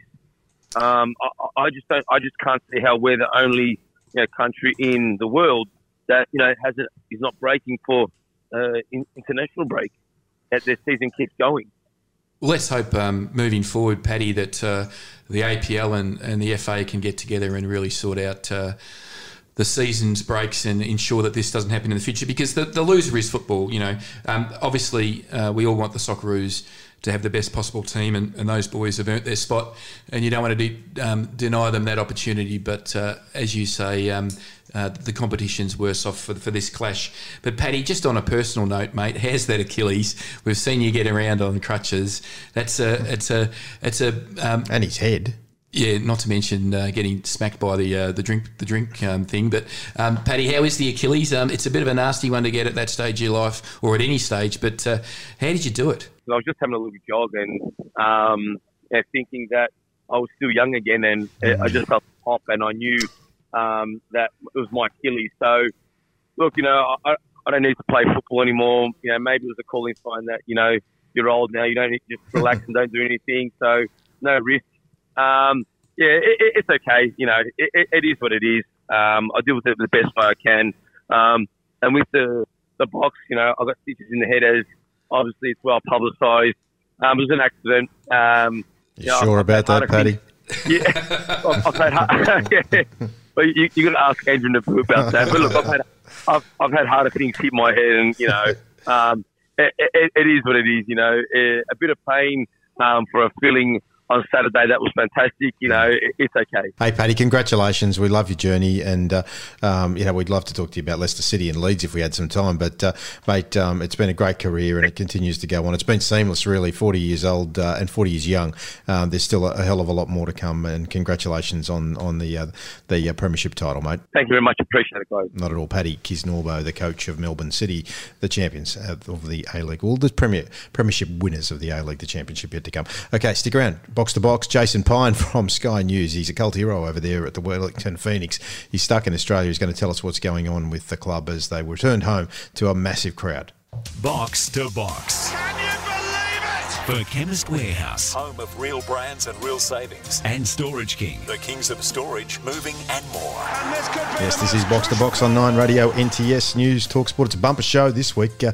Um, I, I, just don't. I just can't see how we're the only you know, country in the world that you know has a, is not breaking for uh, in, international break as their season keeps going.
Let's hope um, moving forward, Paddy, that uh, the APL and, and the FA can get together and really sort out uh, the season's breaks and ensure that this doesn't happen in the future because the, the loser is football. You know, um, obviously uh, we all want the Socceroos to have the best possible team, and, and, those boys have earned their spot, and you don't want to de- um, deny them that opportunity. But uh, as you say, um, uh, the competition's worse off for, for this clash. But Paddy, just on a personal note, mate, how's that Achilles? We've seen you get around on crutches. That's a, it's a, it's a, um,
and his head.
Yeah, not to mention uh, getting smacked by the uh, the drink the drink um, thing. But um, Paddy, how is the Achilles? Um, it's a bit of a nasty one to get at that stage of your life, or at any stage. But uh, how did you do it?
I was just having a little jog and um, yeah, thinking that I was still young again, and I just felt pop, and I knew um, that it was my Achilles. So, look, you know, I, I don't need to play football anymore. You know, maybe it was a calling sign that you know you're old now. You don't need to just relax and don't do anything. So, no risk. Um, yeah, it, it's okay. You know, it, it is what it is. Um, I deal with it the best way I can. Um, and with the the box, you know, I got stitches in the head as obviously it's well publicised. Um, it was an accident. Um,
you, you know, sure I've, about that, Paddy?
Yeah, I've, I've had. yeah. But you, you got to ask Andrew about that. But look, I've had I've, I've had harder things hit my head, and you know, um, it, it, it is what it is. You know, a bit of pain um, for a filling on Saturday. That was fantastic. You know, it's okay.
Hey, Paddy, congratulations. We love your journey, and uh, um, you know we'd love to talk to you about Leicester City and Leeds if we had some time. But uh, mate, um, it's been a great career, and it continues to go on. It's been seamless, really. Forty years old uh, and forty years young. Um, there's still a, a, hell of a lot more to come, and congratulations on on the uh, the uh, premiership title, mate.
Thank you very much. Appreciate it, guys.
Not at all, Paddy Kisnorbo, the coach of Melbourne City, the champions of the A League, all the premier premiership winners of the A League, the championship yet to come. Okay, stick around box to box. Jason Pine from Sky News. He's a cult hero over there at the Wellington Phoenix. He's stuck in Australia. He's going to tell us what's going on with the club as they returned home to a massive crowd.
Box to box. For Chemist Warehouse.
Home of real brands and real savings.
And Storage King.
The kings of storage, moving and more. And
this yes, this is Box to Box on 9 Radio, NTS News, Talk Sport. It's a bumper show this week. Uh,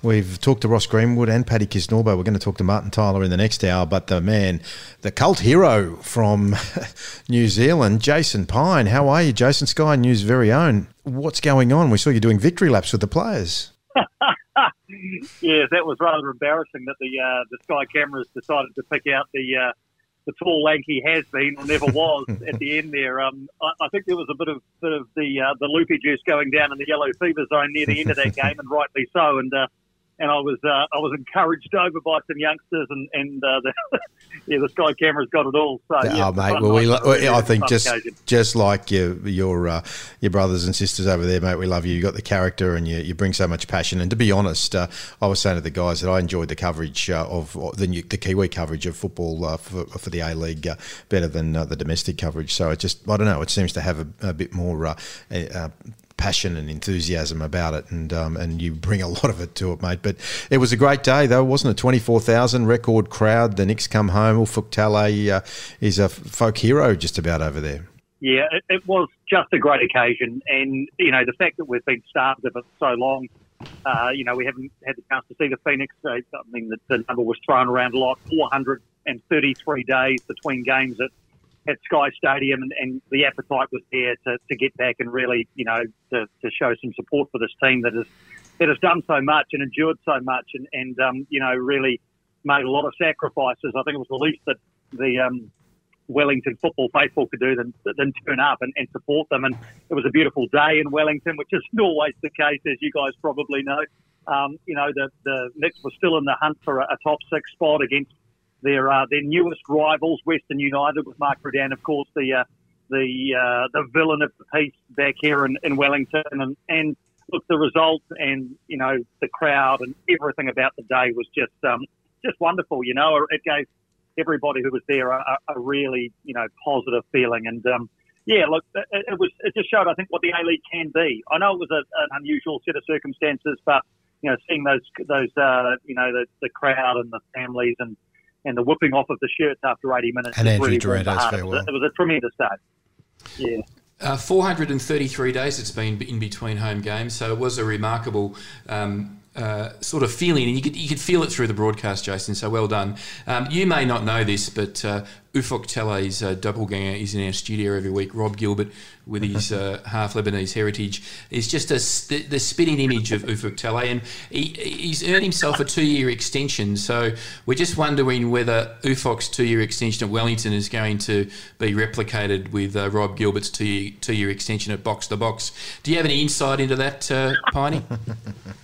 We've talked to Ross Greenwood and Paddy Kisnorbo. We're going to talk to Martin Tyler in the next hour. But the man, the cult hero from New Zealand, Jason Pine. How are you, Jason? Sky News' very own. What's going on? We saw you doing victory laps with the players.
yeah, that was rather embarrassing that the uh, the Sky cameras decided to pick out the uh, the tall, lanky has been or never was at the end there. Um, I, I, think there was a bit of bit of the uh, the loopy juice going down in the yellow fever zone near the end of that game, and rightly so. And uh, and I was uh, I was encouraged over by some youngsters, and and uh, the, yeah, the Sky cameras got it all. So yeah,
oh, mate, well, we lo- I think just occasion. just like your your uh, your brothers and sisters over there, mate, we love you. You got the character, and you, you bring so much passion. And to be honest, uh, I was saying to the guys that I enjoyed the coverage uh, of the the Kiwi coverage of football uh, for, for the A League better than the domestic coverage. So it just I don't know, it seems to have a, a bit more passion and enthusiasm about it, and um, and you bring a lot of it to it, mate. But it was a great day, though, wasn't it? Twenty four thousand record crowd. The Nix come home. Ufuk Talay uh, is a folk hero just about over there.
Yeah, it, it, was just a great occasion, and you know the fact that we've been starved of it so long. Uh, you know, we haven't had the chance to see the Phoenix. Uh, I mean, the, number was thrown around a lot. 433 days between games at at Sky Stadium, and, and, the appetite was there to, to get back and really, you know, to, to show some support for this team that has that has done so much and endured so much, and, and um, you know, really made a lot of sacrifices. I think it was the least that the um, Wellington football faithful could do than, than turn up and, and support them. And it was a beautiful day in Wellington, which is always the case, as you guys probably know. Um, you know, the the Nix were still in the hunt for a, a top six spot against their uh, their newest rivals, Western United, with Mark Rudan, of course, the uh, the uh, the villain of the piece back here in, in Wellington, and and look, the result and you know the crowd and everything about the day was just um, just wonderful. You know, it gave everybody who was there a, a really you know positive feeling, and um, yeah, look, it, it, was it just showed I think what the A League can be. I know it was a, an unusual set of circumstances, but you know, seeing those those uh, you know the, the crowd and the families and and the whipping off of the shirts after 80 minutes.
And Andrew
really
Durante's farewell.
It was a tremendous day. Yeah.
Uh, 433 days it's been in between home games, so it was a remarkable um, uh, sort of feeling, and you could you could feel it through the broadcast, Jason. So well done. Um, you may not know this, but uh, Ufuk Talay's uh, doppelganger is in our studio every week. Rob Gilbert, with his uh, half Lebanese heritage, is just a, the, the spitting image of Ufuk Talay, and he, he's earned himself a two-year extension. So we're just wondering whether Ufuk's two-year extension at Wellington is going to be replicated with uh, Rob Gilbert's two-year, two-year extension at Box to Box. Do you have any insight into that, uh, Piney?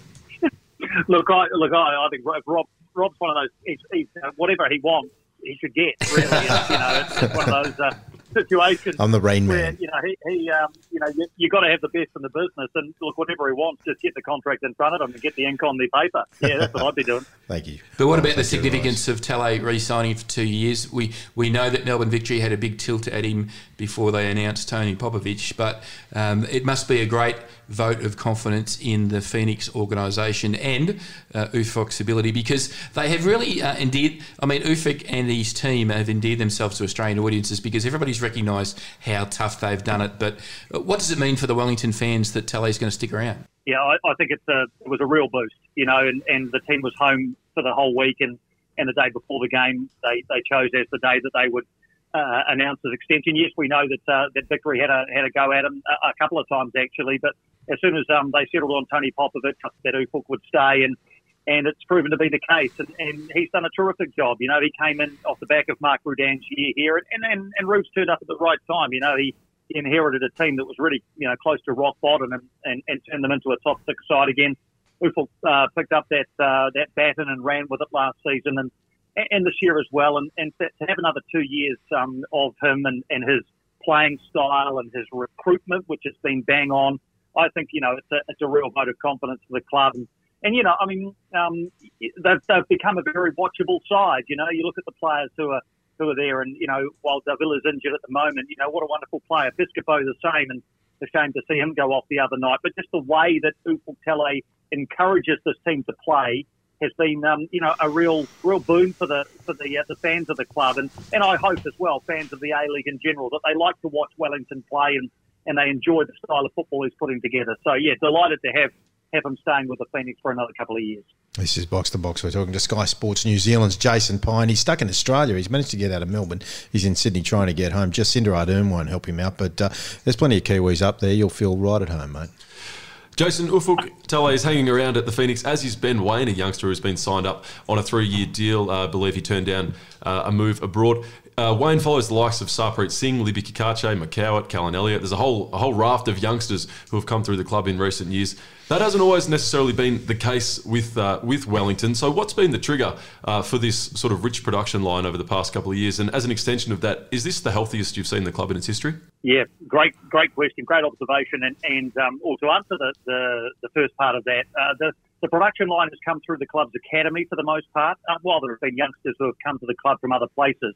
look, I look, I, I think Rob Rob's one of those. He's, he's, whatever he wants, he should get. Really, you know, it's one of those uh, situations.
I'm the rain
where,
man.
You know, he, he um, you know, you, you got to have the best in the business, and look, whatever he wants, just get the contract in front of him and get the ink on the paper. Yeah, that's what I'd be doing.
Thank you.
But what about the
Thank you,
significance of Talay re-signing for two years? We we know that Melbourne Victory had a big tilt at him before they announced Tony Popovic, but um, it must be a great vote of confidence in the Phoenix organisation and uh, Ufuk's ability because they have really uh, endeared. I mean, Ufuk and his team have endeared themselves to Australian audiences because everybody's recognised how tough they've done it. But uh, what does it mean for the Wellington fans that Talay's going to stick around?
Yeah, I, I think it's a, it was a real boost, you know, and, and the team was home for the whole week, and, and the day before the game, they, they chose as the day that they would uh, announce his extension. Yes, we know that uh, that Victory had a had a go at him a, a couple of times actually, but as soon as um, they settled on Tony Popovic, that Ufuk would stay, and and it's proven to be the case. And, and he's done a terrific job. You know, he came in off the back of Mark Rudan's year here, and and and Roots turned up at the right time. You know, he inherited a team that was really you know close to rock bottom, and, and, and turned them into a top six side again. Ufuk uh, picked up that uh, that baton and ran with it last season, and and this year as well. And, and to have another two years um, of him and, and his playing style and his recruitment, which has been bang on, I think you know it's a, it's a real vote of confidence for the club. And, and you know, I mean, um, they've, they've become a very watchable side. You know, you look at the players who are who are there, and you know, while Davila's injured at the moment, you know, what a wonderful player. Piscopo the same, and a shame to see him go off the other night. But just the way that Ufuk Talay encourages this team to play has been, um, you know, a real, real boon for the for the uh, the fans of the club, and and I hope as well fans of the A League in general that they like to watch Wellington play and and they enjoy the style of football he's putting together. So yeah, delighted to have have him staying with the Phoenix for another couple of years.
This is Box to Box. We're talking to Sky Sports New Zealand's Jason Pine. He's stuck in Australia. He's managed to get out of Melbourne. He's in Sydney trying to get home. Jacinda Ardern won't help him out, but uh, there's plenty of Kiwis up there. You'll feel right at home, mate.
Jason Ufuk Talay is hanging around at the Phoenix, as is Ben Waine, a youngster who's been signed up on a three-year deal. Uh, I believe he turned down uh, a move abroad. Uh, Waine follows the likes of Sarpreet Singh, Libby Cacace, McCowett, Callan Elliott. There's a whole a whole raft of youngsters who have come through the club in recent years. That hasn't always necessarily been the case with uh, with Wellington. So, what's been the trigger uh, for this sort of rich production line over the past couple of years? And as an extension of that, is this the healthiest you've seen the club in its history?
Yeah, great, great question, great observation, and and um, or to answer the, the, the first part of that, uh, the the production line has come through the club's academy for the most part. Uh, while there have been youngsters who have come to the club from other places,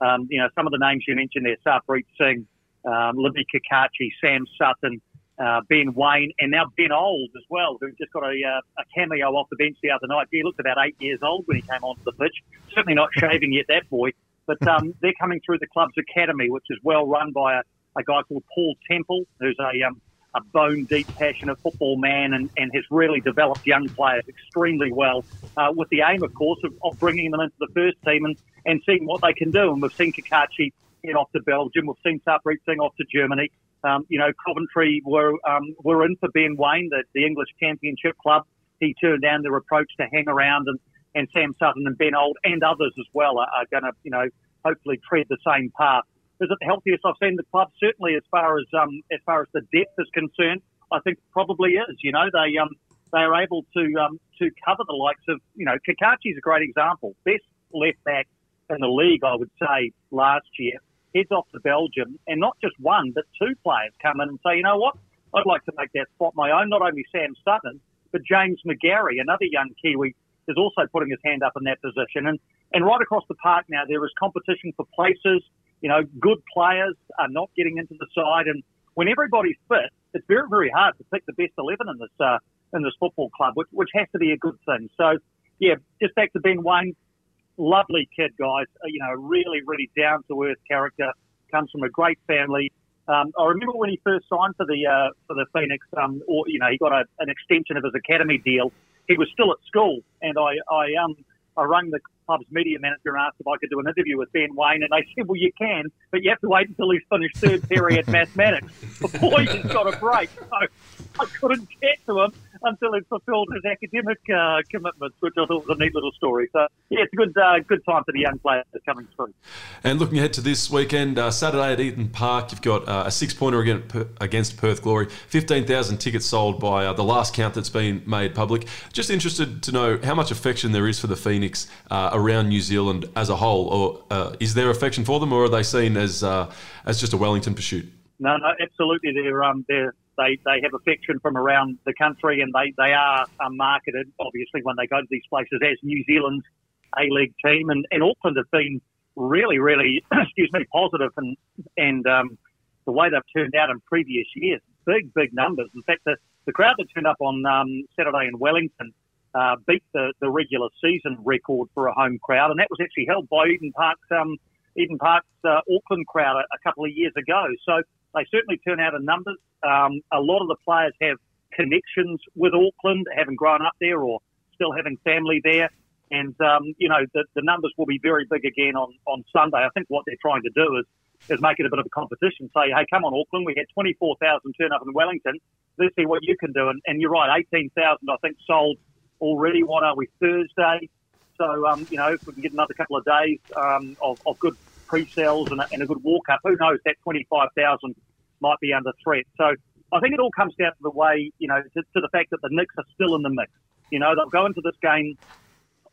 um, you know, some of the names you mentioned there, Sarpreet Singh, um, Libby Cacace, Sam Sutton, uh, Ben Waine, and now Ben Old as well, who just got a, uh, a cameo off the bench the other night. He looked about eight years old when he came onto the pitch. Certainly not shaving yet, that boy. But um, they're coming through the club's academy, which is well run by a, a guy called Paul Temple, who's a, um, a bone deep, passionate football man and, and has really developed young players extremely well, uh, with the aim, of course, of, of bringing them into the first team and, and seeing what they can do. And we've seen Cacace head off to Belgium, we've seen Sarpreet Singh off to Germany. Um, you know, Coventry were um, were in for Ben Waine, the, the English Championship club. He turned down their approach to hang around, and, and Sam Sutton and Ben Old and others as well are, are going to, you know, hopefully tread the same path. Is it the healthiest I've seen the club? Certainly, as far as um, as far as the depth is concerned, I think probably is. You know, they um, they are able to um, to cover the likes of you know Cacace's a great example, best left back in the league, I would say last year. Heads off to Belgium, and not just one, but two players come in and say, you know what, I'd like to make that spot my own. Not only Sam Sutton, but James McGarry, another young Kiwi, is also putting his hand up in that position. And and right across the park now, there is competition for places. You know, good players are not getting into the side, and when everybody's fit, it's very very hard to pick the best eleven in this uh, in this football club, which which has to be a good thing. So yeah, just back to Ben Waine, lovely kid, guys. Uh, you know, really really down to earth character, comes from a great family. Um, I remember when he first signed for the uh, for the Phoenix, um, or you know, he got a, an extension of his academy deal. He was still at school, and I I um I rang the club's media manager asked if I could do an interview with Ben Waine, and they said, "Well, you can, but you have to wait until he's finished third period mathematics before he's got a break." So I couldn't get to him until he fulfilled his academic uh, commitments, which I thought was a neat little story. So yeah, it's a good uh, good time for the young players coming through.
And looking ahead to this weekend, uh, Saturday at Eden Park, you've got uh, a six pointer against Perth Glory. Fifteen thousand tickets sold by uh, the last count that's been made public. Just interested to know how much affection there is for the Phoenix uh, around New Zealand as a whole, or is there affection for them, or are they seen as as just a Wellington pursuit?
No, no, absolutely. They're um, they're they, they have affection from around the country and they, they are marketed, obviously, when they go to these places as New Zealand's A League team. And, and Auckland have been really, really, excuse me, positive and, and um, the way they've turned out in previous years. Big, big numbers. In fact, the, the crowd that turned up on um, Saturday in Wellington uh, beat the, the regular season record for a home crowd, and that was actually held by Eden Park's um, Eden Park's uh, Auckland crowd a, a, couple of years ago. So they certainly turn out in numbers. Um, a lot of the players have connections with Auckland, having grown up there or still having family there. And, um, you know, the, the numbers will be very big again on, on Sunday. I think what they're trying to do is, is make it a bit of a competition. Say, hey, come on, Auckland. We had 24,000 turn up in Wellington. Let's see what you can do. And, and you're right, 18,000, I think, sold already. What are we, Thursday? So, um, you know, if we can get another couple of days um, of, of good pre-sales and a, and a good walk-up, who knows, that 25,000 might be under threat. So I think it all comes down to the way, you know, to, to the fact that the Nix are still in the mix. You know, they'll go into this game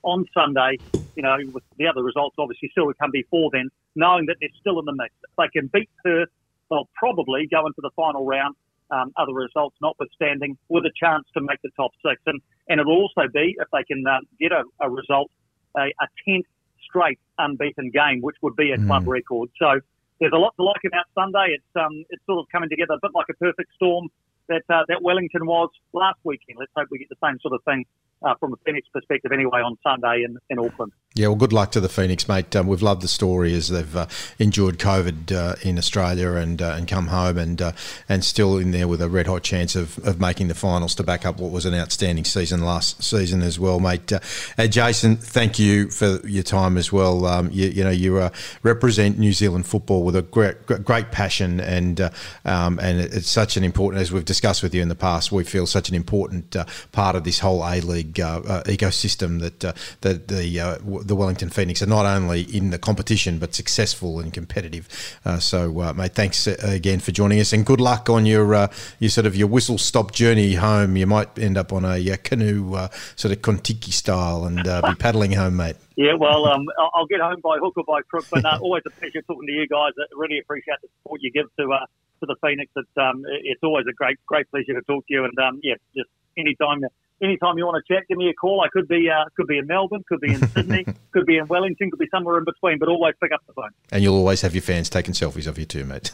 on Sunday, you know, with the other results obviously still to come before then, knowing that they're still in the mix. If they can beat Perth, they'll probably go into the final round, um, other results notwithstanding, with a chance to make the top six. And, and it'll also be, if they can uh, get a, a result, a, a 10th straight unbeaten game, which would be a club mm. record. So there's a lot to like about Sunday. It's um, it's sort of coming together a bit like a perfect storm that uh, that Wellington was last weekend. Let's hope we get the same sort of thing uh, from a Phoenix perspective anyway on Sunday in, in Auckland.
Yeah, well, good luck to the Phoenix, mate. Um, we've loved the story as they've uh, endured COVID uh, in Australia and uh, and come home and uh, and still in there with a red hot chance of, of making the finals to back up what was an outstanding season last season as well, mate. Uh, Jason, thank you for your time as well. Um, you, you, know, you represent New Zealand football with a great great passion and um, and it's such an important, as we've discussed with you in the past, we feel such an important part of this whole A League uh, uh, ecosystem that uh, that the uh, the Wellington Phoenix are not only in the competition but successful and competitive. Uh, so, mate, thanks again for joining us, and good luck on your your sort of your whistle stop journey home. You might end up on a canoe, sort of Kontiki style, and be paddling home, mate.
Yeah, well, um, I'll get home by hook or by crook, but uh, always a pleasure talking to you guys. I really appreciate the support you give to uh, to the Phoenix. It's um, it's always a great great pleasure to talk to you, and um, yeah, just anytime anytime you want to chat, give me a call. I could be uh, could be in Melbourne, could be in Sydney, could be in Wellington, could be somewhere in between, but always pick up the phone.
And you'll always have your fans taking selfies of you too, mate.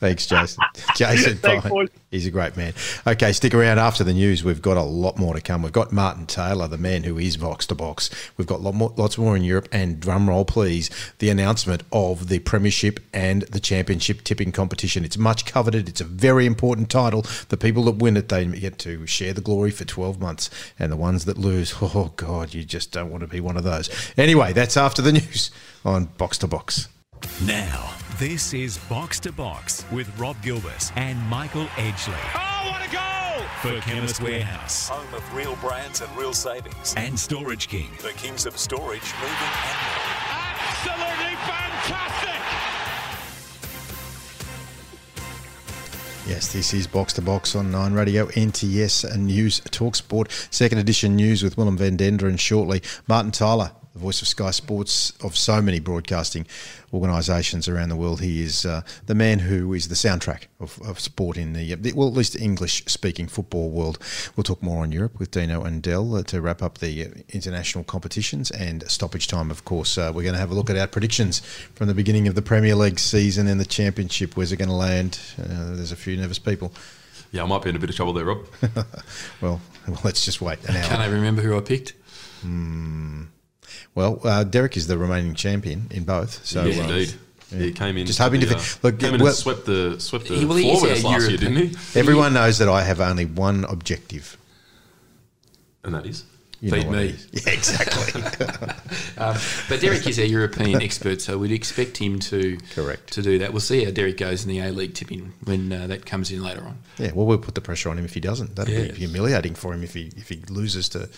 Thanks, Jason. Jason,
Thanks,
he's a great man. Okay, stick around after the news. We've got a lot more to come. We've got Martin Tyler, the man who is Box to Box. We've got lot more, lots more in Europe, and drum roll, please, the announcement of the Premiership and the Championship tipping competition. It's much coveted. It's a very important title. The people that win it, they get to share the glory for 12 months. And the ones that lose, oh, God, you just don't want to be one of those. Anyway, that's after the news on Box to Box.
Now, this is Box to Box with Rob Gilbert and Michael Edgley.
Oh, what a goal!
For Chemist Warehouse.
Home of real brands and real savings.
And Storage King.
The kings of storage, moving and.
Absolutely fantastic!
Yes, this is Box to Box on Nine Radio, NTS and News Talk Sport. Second edition news with Willem van Denderen shortly. Martin Tyler, the voice of Sky Sports of so many broadcasting organisations around the world. He is uh, the man who is the soundtrack of, of sport in the, well, at least English speaking football world. We'll talk more on Europe with Dino and Dell uh, to wrap up the uh, international competitions and stoppage time, of course. Uh, we're going to have a look at our predictions from the beginning of the Premier League season and the Championship. Where's it going to land? Uh, there's a few nervous people.
Yeah, I might be in a bit of trouble there, Rob.
well, well, let's just wait an hour.
Can I remember who I picked?
Hmm. Well, uh, Derek is the remaining champion in both. So
yes,
uh,
indeed. Yeah. He came in.
Just hoping
the,
to
uh,
think. Look,
came in
well,
and swept the swept the
He- well,
floor with
our
us last year,
European-
didn't he?
everyone knows that I have only one objective.
And that is.
You
Beat me.
Yeah, exactly.
Um, but Derek is our European expert, so we'd expect him to
Correct.
to do that. We'll see how Derek goes in the A League tipping when uh, that comes in later on.
yeah, well, we'll put the pressure on him if he doesn't. That'd
Yeah.
be humiliating for him if he if he loses to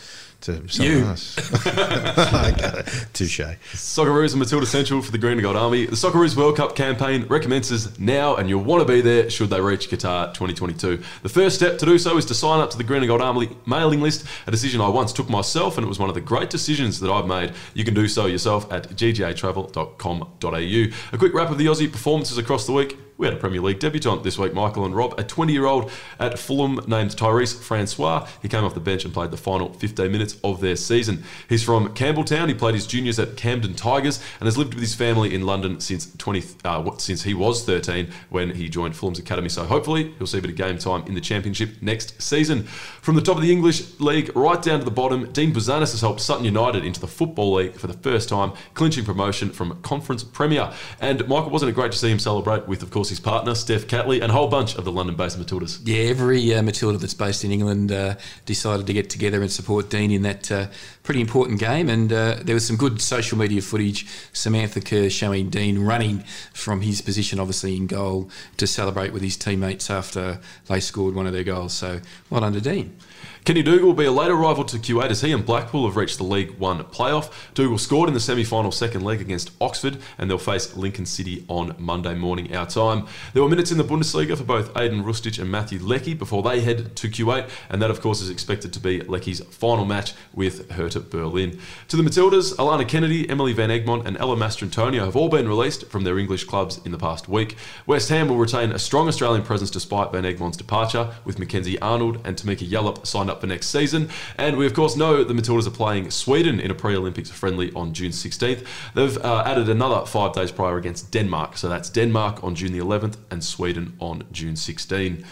to someone
You.
else. Touche.
Socceroos and Matilda Central for the Green and Gold Army. The Socceroos World Cup campaign recommences now, and you'll want to be there should they reach Qatar 2022. The first step to do so is to sign up to the Green and Gold Army mailing list, a decision I once took myself, and it was one of the great decisions that I've made. You can do so yourself at ggatravel.com.au. A quick wrap of the Aussie performances across the week. We had a Premier League debutant this week, Michael and Rob, a 20 year old at Fulham named Tyrese Francois. He came off the bench and played the final 15 minutes of their season. He's from Campbelltown. He played his juniors at Camden Tigers and has lived with his family in London since 20 uh, since he was 13 when he joined Fulham's academy. So hopefully he'll see a bit of game time in the Championship next season. From the top of the English League right down to the bottom, Dean Bouzanis has helped Sutton United into the Football League for the first time, clinching promotion from Conference Premier. And Michael, wasn't it great to see him celebrate with, of course, his partner Steph Catley and a whole bunch of the London-based Matildas?
Yeah, every uh, Matilda that's based in England uh, decided to get together and support Dean in that uh, pretty important game. And uh, there was some good social media footage. Samantha Kerr showing Dean running from his position, obviously in goal, to celebrate with his teammates after they scored one of their goals. So well done to Dean.
Kenny Dougall will be a later rival to Kuwait as he and Blackpool have reached the League One playoff. Dougall scored in the semi-final second leg against Oxford, and they'll face Lincoln City on Monday morning our time. There were minutes in the Bundesliga for both Ajdin Hrustic and Matthew Leckie before they head to Kuwait, and that of course is expected to be Leckie's final match with Hertha Berlin. To the Matildas, Alana Kennedy, Emily Van Egmont, and Ella Mastrantonio have all been released from their English clubs in the past week. West Ham will retain a strong Australian presence despite Van Egmont's departure, with Mackenzie Arnold and Tamika Yallop signed up for next season. And we, of course, know the Matildas are playing Sweden in a pre Olympics friendly on June 16th. They've uh, added another five days prior against Denmark. So that's Denmark on June the 11th and Sweden on June 16.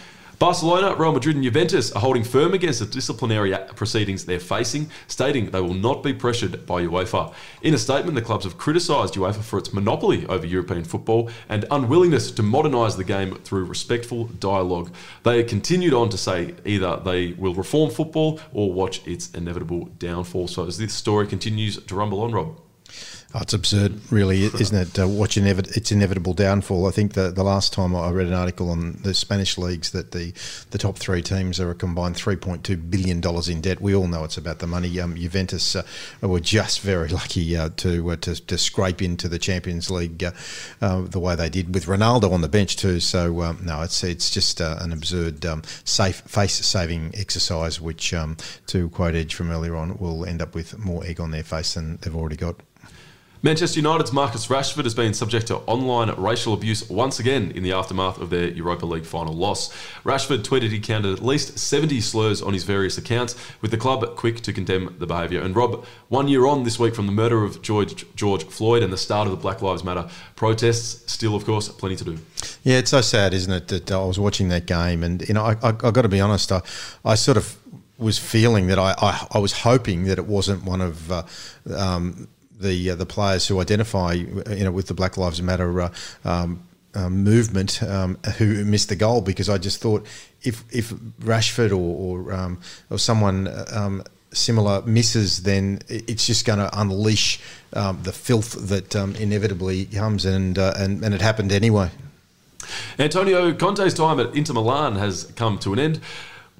Barcelona, Real Madrid, and Juventus are holding firm against the disciplinary proceedings they're facing, stating they will not be pressured by UEFA. In a statement, the clubs have criticised UEFA for its monopoly over European football and unwillingness to modernise the game through respectful dialogue. They continued on to say either they will reform football or watch its inevitable downfall. So as this story continues to rumble on, Rob.
Oh, it's absurd, really, isn't it? Uh, its inevitable downfall. I think that the last time I read an article on the Spanish leagues that the, the top three teams are a combined three point two billion dollars in debt. We all know it's about the money. Um, Juventus uh, were just very lucky uh, to, uh, to to scrape into the Champions League uh, uh, the way they did with Ronaldo on the bench too. So um, no, it's it's just an absurd um, safe face saving exercise, which um, to quote Edge from earlier on, will end up with more egg on their face than they've already got.
Manchester United's Marcus Rashford has been subject to online racial abuse once again in the aftermath of their Europa League final loss. Rashford tweeted he counted at least 70 slurs on his various accounts, with the club quick to condemn the behaviour. And Rob, one year on this week from the murder of George, George Floyd and the start of the Black Lives Matter protests, still, of course, plenty to do.
Yeah, it's so sad, isn't it, that I was watching that game, and you know, I, I, I got to be honest, I, I sort of was feeling that I, I, I was hoping that it wasn't one of uh, um, the uh, the players who identify, you know, with the Black Lives Matter. Uh, um, uh, movement um, who missed the goal because I just thought if if Rashford or or, um, or someone um, similar misses, then it's just going to unleash um, the filth that um, inevitably comes, and, uh, and and it happened anyway.
Antonio Conte's time at Inter Milan has come to an end.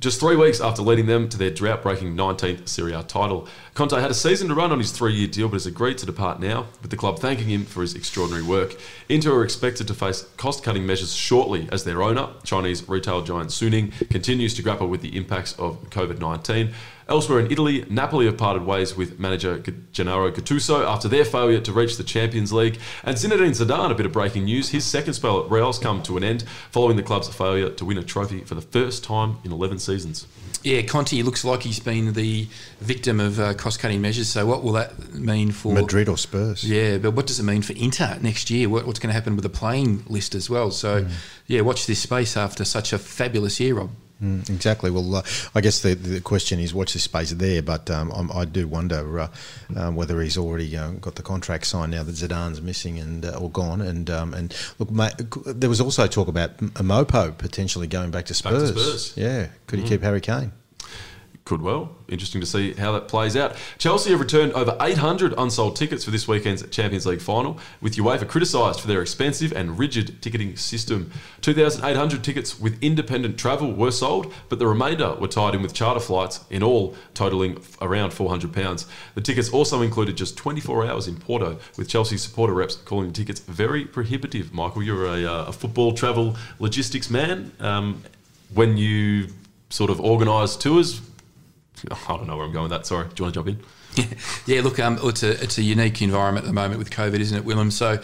Just three weeks after leading them to their drought breaking 19th Serie A title. Conte had a season to run on his three year deal but has agreed to depart now, with the club thanking him for his extraordinary work. Inter are expected to face cost cutting measures shortly as their owner, Chinese retail giant Suning, continues to grapple with the impacts of COVID 19. Elsewhere in Italy, Napoli have parted ways with manager Gennaro Gattuso after their failure to reach the Champions League. And Zinedine Zidane, a bit of breaking news, his second spell at Real's come to an end following the club's failure to win a trophy for the first time in 11 seasons.
Yeah, Conte looks like he's been the victim of uh, cost-cutting measures. So, what will that mean for
Madrid or Spurs?
Yeah, but what does it mean for Inter next year? What, what's going to happen with the playing list as well? So, mm. yeah, watch this space after such a fabulous year, Rob.
Mm, exactly. Well, uh, I guess the, the question is what's the space there, but um, i do wonder uh, um, whether he's already uh, got the contract signed now that Zidane's missing and uh, or gone. And um, and look, mate, there was also talk about Mopo potentially going back to Spurs.
Back to Spurs.
Yeah, could he mm. keep Harry Kane?
Could well. Interesting to see how that plays out. Chelsea have returned over 800 unsold tickets for this weekend's Champions League final, with UEFA criticised for their expensive and rigid ticketing system. 2,800 tickets with independent travel were sold, but the remainder were tied in with charter flights, in all totalling around £400. The tickets also included just 24 hours in Porto, with Chelsea supporter reps calling the tickets very prohibitive. Michael, you're a, uh, a football travel logistics man. Um, when you sort of organise tours, I don't know where I'm going with that. Sorry. Do you want to jump
in? yeah, yeah look, um, it's a it's a unique environment at the moment with COVID, isn't it, Willem? So,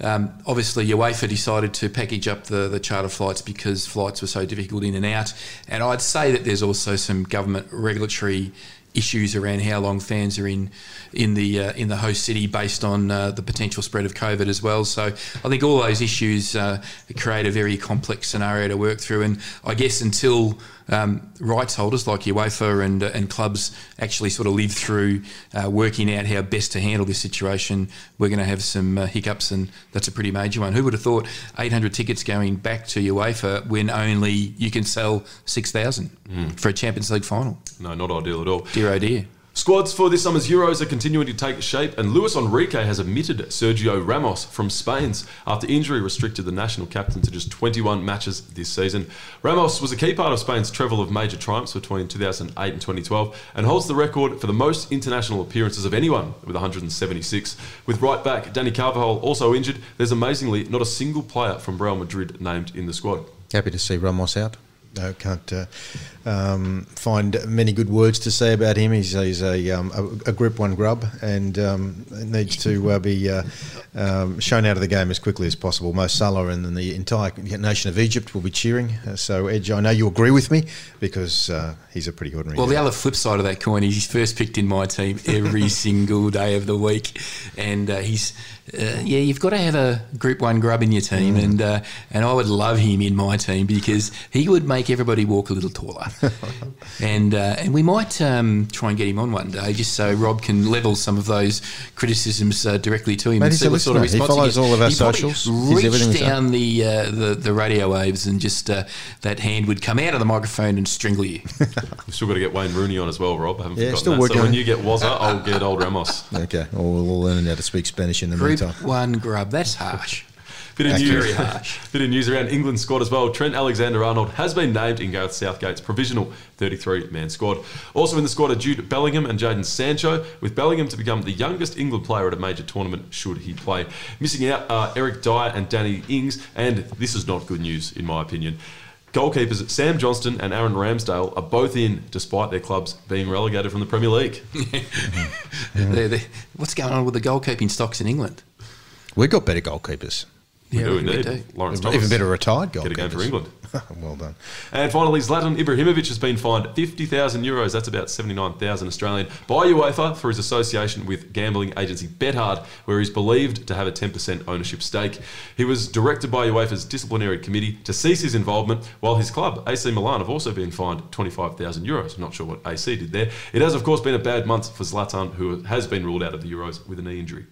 um, obviously, UEFA decided to package up the, the charter flights because flights were so difficult in and out. And I'd say that there's also some government regulatory issues around how long fans are in in the uh, in the host city based on uh, the potential spread of COVID as well. So I think all those issues uh, create a very complex scenario to work through. And I guess until um, rights holders like UEFA and, uh, and clubs actually sort of live through uh, working out how best to handle this situation, we're going to have some uh, hiccups, and that's a pretty major one. Who would have thought 800 tickets going back to UEFA when only you can sell 6,000 mm. for a Champions League final?
No, not ideal at all.
Dear oh dear.
Squads for this summer's Euros are continuing to take shape, and Luis Enrique has omitted Sergio Ramos from Spain's after injury restricted the national captain to just 21 matches this season. Ramos was a key part of Spain's treble of major triumphs between 2008 and 2012 and holds the record for the most international appearances of anyone with 176. With right back Dani Carvajal also injured, there's amazingly not a single player from Real Madrid named in the squad.
Happy to see Ramos out. I can't uh, um, find many good words to say about him. He's, he's a, um, a, a, Group One grub and um, needs to uh, be uh, um, shown out of the game as quickly as possible. Mo Salah and the entire nation of Egypt will be cheering. Uh, so, Edge, I know you agree with me because uh, he's a pretty ordinary.
Well, guy. the other flip side of that coin is he's first picked in my team every single day of the week, and uh, he's uh, yeah, you've got to have a Group One grub in your team, mm. and uh, and I would love him in my team because he would make everybody walk a little taller, and uh, and we might um, try and get him on one day just so Rob can level some of those criticisms uh, directly to him.
Mate, and see what sort of response he follows he all of our
he
socials.
Reach down the, uh, the the radio waves and just uh, that hand would come out of the microphone and strangle you.
We've still got to get Wayne Rooney on as well, Rob. I haven't yeah, still that. working. So when you get Wazza, I'll get old Ramos.
Okay, well, we'll learn how to speak Spanish in the
Group
meantime.
One grub. That's harsh.
Bit of, news, very harsh. bit of news around England's squad as well. Trent Alexander-Arnold has been named in Gareth Southgate's provisional 33-man squad. Also in the squad are Jude Bellingham and Jadon Sancho, with Bellingham to become the youngest England player at a major tournament should he play. Missing out are Eric Dier and Danny Ings, and this is not good news in my opinion. Goalkeepers Sam Johnstone and Aaron Ramsdale are both in, despite their clubs being relegated from the Premier League.
they're, they're, what's going on with the goalkeeping stocks in England?
We've got better goalkeepers.
We yeah, do indeed. Do.
Lawrence Thomas. Even better retired goalkeepers.
Get a game for England.
well done.
And finally, Zlatan Ibrahimovic has been fined 50,000 euros, that's about 79,000 Australian, by UEFA for his association with gambling agency Bethard, where he's believed to have a 10% ownership stake. He was directed by UEFA's disciplinary committee to cease his involvement, while his club, AC Milan, have also been fined 25,000 euros. I'm not sure what AC did there. It has, of course, been a bad month for Zlatan, who has been ruled out of the Euros with a knee injury.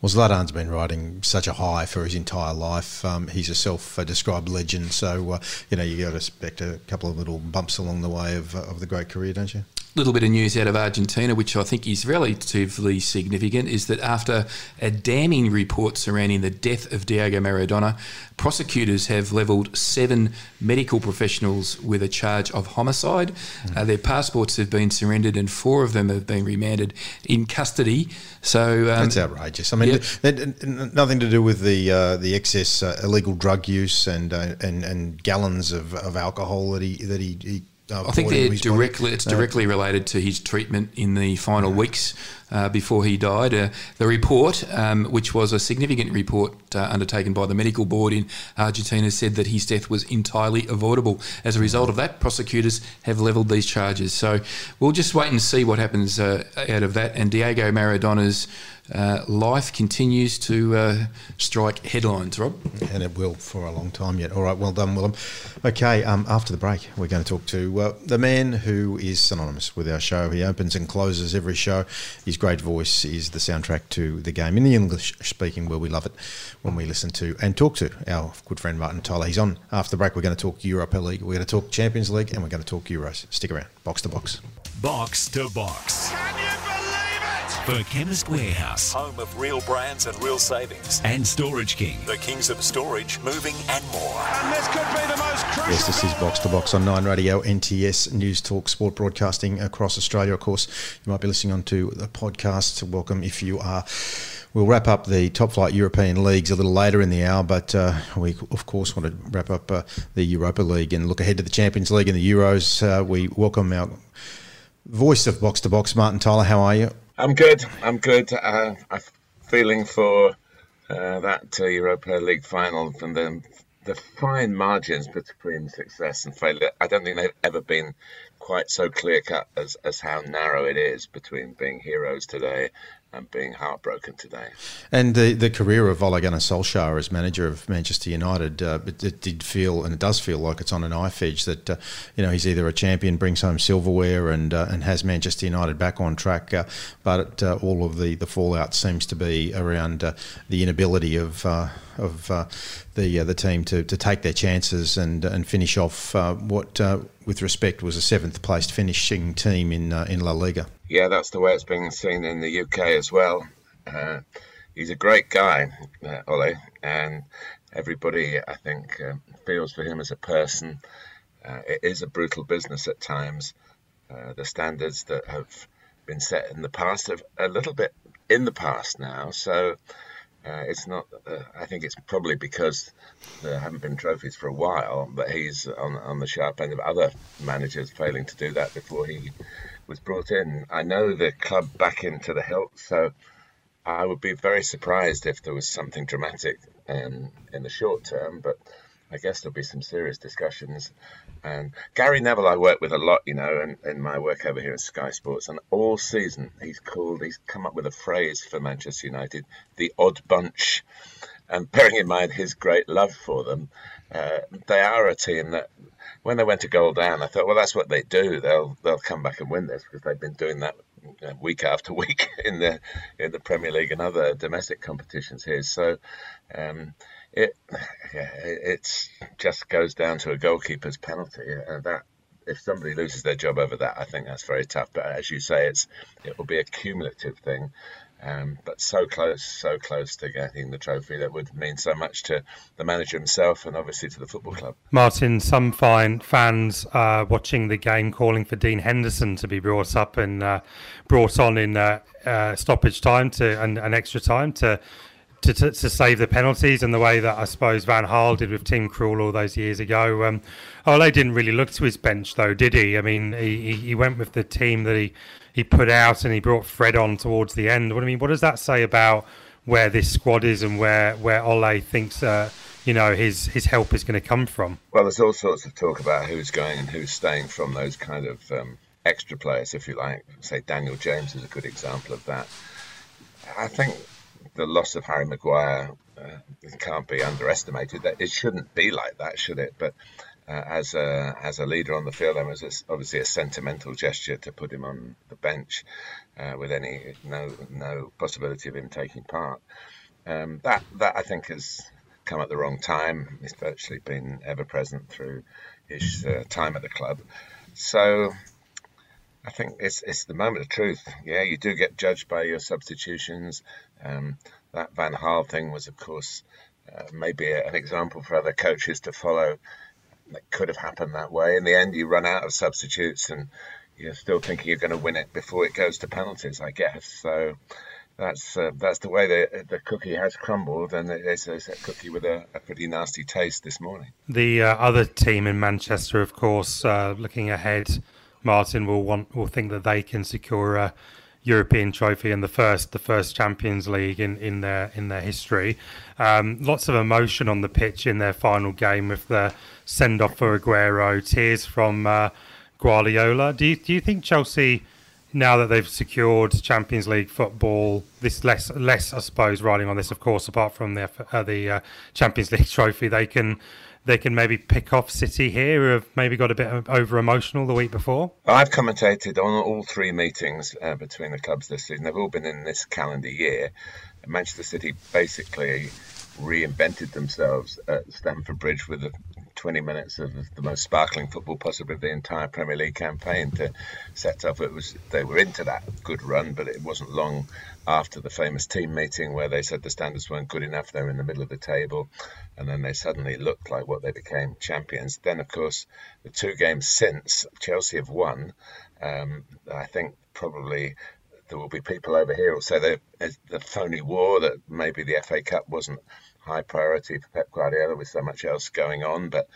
Well, Zlatan's been riding such a high for his entire life. Um, he's a self-described legend, so uh, you know you got to expect a couple of little bumps along the way of, of the great career, don't you?
Little bit of news out of Argentina, which I think is relatively significant, is that after a damning report surrounding the death of Diego Maradona, prosecutors have levelled seven medical professionals with a charge of homicide. Mm. Uh, their passports have been surrendered, and four of them have been remanded in custody. So
um, that's outrageous. I mean, yep. nothing to do with the uh, the excess uh, illegal drug use and uh, and and gallons of, of alcohol that he that he, he
uh, I think they're directly. It's directly related to his treatment in the final weeks uh, before he died. Uh, the report, um, which was a significant report uh, undertaken by the medical board in Argentina, said that his death was entirely avoidable. As a result of that, prosecutors have levelled these charges. So we'll just wait and see what happens uh, out of that. And Diego Maradona's uh, life continues to uh, strike headlines, Rob.
And it will for a long time yet. All right, well done, Willem. Okay, um, after the break, we're going to talk to uh, the man who is synonymous with our show. He opens and closes every show. His great voice is the soundtrack to the game in the English speaking world. we love it when we listen to and talk to our good friend Martin Tyler. He's on after the break. We're going to talk Europa League, we're going to talk Champions League, and we're going to talk Euros. Stick around. Box to box.
Box to box for Chemist Warehouse,
home of real brands and real savings,
and Storage King,
the kings of storage, moving and more.
And this could be the most crucial.
Yes, this is Box to Box on Nine Radio, NTS News Talk Sport Broadcasting across Australia. Of course, you might be listening on to the podcast. Welcome if you are. We'll wrap up the top flight European leagues a little later in the hour, but uh, we, of course, want to wrap up uh, the Europa League and look ahead to the Champions League and the Euros. Uh, we welcome our voice of Box to Box, Martin Tyler. How are you?
I'm good. I'm good. Uh, I'm feeling for uh, that uh, Europa League final and then the fine margins between success and failure. I don't think they've ever been quite so clear cut as, as how narrow it is between being heroes today and being heartbroken today.
And the the career of Ole Gunnar Solskjaer as manager of Manchester United, uh, it, it, did feel and it does feel like it's on a knife edge. That uh, you know he's either a champion, brings home silverware, and uh, and has Manchester United back on track, uh, but uh, all of the the fallout seems to be around uh, the inability of of the the team to, to take their chances and and finish off what, with respect, was a seventh placed finishing team in in La Liga
yeah, that's the way it's been seen in the UK as well. Uh, he's a great guy, uh, Ole, and everybody, I think, uh, feels for him as a person. Uh, it is a brutal business at times. Uh, the standards that have been set in the past have a little bit in the past now, so uh, it's not. I think it's probably because there haven't been trophies for a while, but he's on on the sharp end of other managers failing to do that before he was brought in. I know the club back into the hilt, so I would be very surprised if there was something dramatic um, in the short term, but I guess there'll be some serious discussions. And Gary Neville, I work with a lot, you know, in, in my work over here at Sky Sports, and all season he's called, he's come up with a phrase for Manchester United, the odd bunch. And bearing in mind his great love for them, uh, they are a team that when they went to goal down, I thought, well, that's what they do. They'll they'll come back and win this because they've been doing that week after week in the in the Premier League and other domestic competitions here. So um, it yeah, it just goes down to a goalkeeper's penalty, and that if somebody loses their job over that, I think that's very tough. But as you say, it's it will be a cumulative thing. Um, but so close, so close to getting the trophy that would mean so much to the manager himself and obviously to the football club.
Martin, some fine fans uh, watching the game calling for Dean Henderson to be brought up and uh, brought on in uh, uh stoppage time to and, and extra time to to, to, to, save the penalties and the way that I suppose Van Gaal did with Tim Krul all those years ago. Um, Ole didn't really look to his bench though, did he? I mean, he, he went with the team that he, he put out and he brought Fred on towards the end. What I mean, what does that say about where this squad is and where where Ole thinks uh, you know his his help is going to come from?
Well, there's all sorts of talk about who's going and who's staying from those kind of um, extra players, if you like. Say Daniel James is a good example of that. I think the loss of Harry Maguire uh, can't be underestimated. That it shouldn't be like that, should it? But uh, as a as a leader on the field, it was obviously a sentimental gesture to put him on the bench uh, with any no no possibility of him taking part. Um, that that I think has come at the wrong time. He's virtually been ever present through his uh, time at the club. So I think it's it's the moment of truth. Yeah, you do get judged by your substitutions. Um, that Van Gaal thing was, of course, uh, maybe an example for other coaches to follow. That could have happened that way. In the end, you run out of substitutes, and you're still thinking you're going to win it before it goes to penalties. I guess so. That's uh, that's the way the the cookie has crumbled, and it's, it's a cookie with a, a, pretty nasty taste this morning.
The uh, other team in Manchester, of course, uh, looking ahead, Martin will want will think that they can secure a European trophy and the first the first Champions League in, in their in their history. Um, lots of emotion on the pitch in their final game with the send off for Aguero, tears from uh, Guardiola. Do you, do you think Chelsea? now that they've secured Champions League football, this less less I suppose riding on this, of course, apart from the uh, the uh, Champions League trophy, they can they can maybe pick off City here, who have maybe got a bit over emotional the week before?
I've commentated on all three meetings uh, between the clubs this season. They've all been in this calendar year. Manchester City basically reinvented themselves at Stamford Bridge with the 20 minutes of the most sparkling football possibly of the entire Premier League campaign to set up. It was they were into that good run, but it wasn't long after the famous team meeting where they said the standards weren't good enough. They were in the middle of the table, and then they suddenly looked like what they became champions. Then, of course, the two games since Chelsea have won. Um, I think probably there will be people over here who say that the phony war that maybe the FA Cup wasn't high priority for Pep Guardiola with so much else going on. But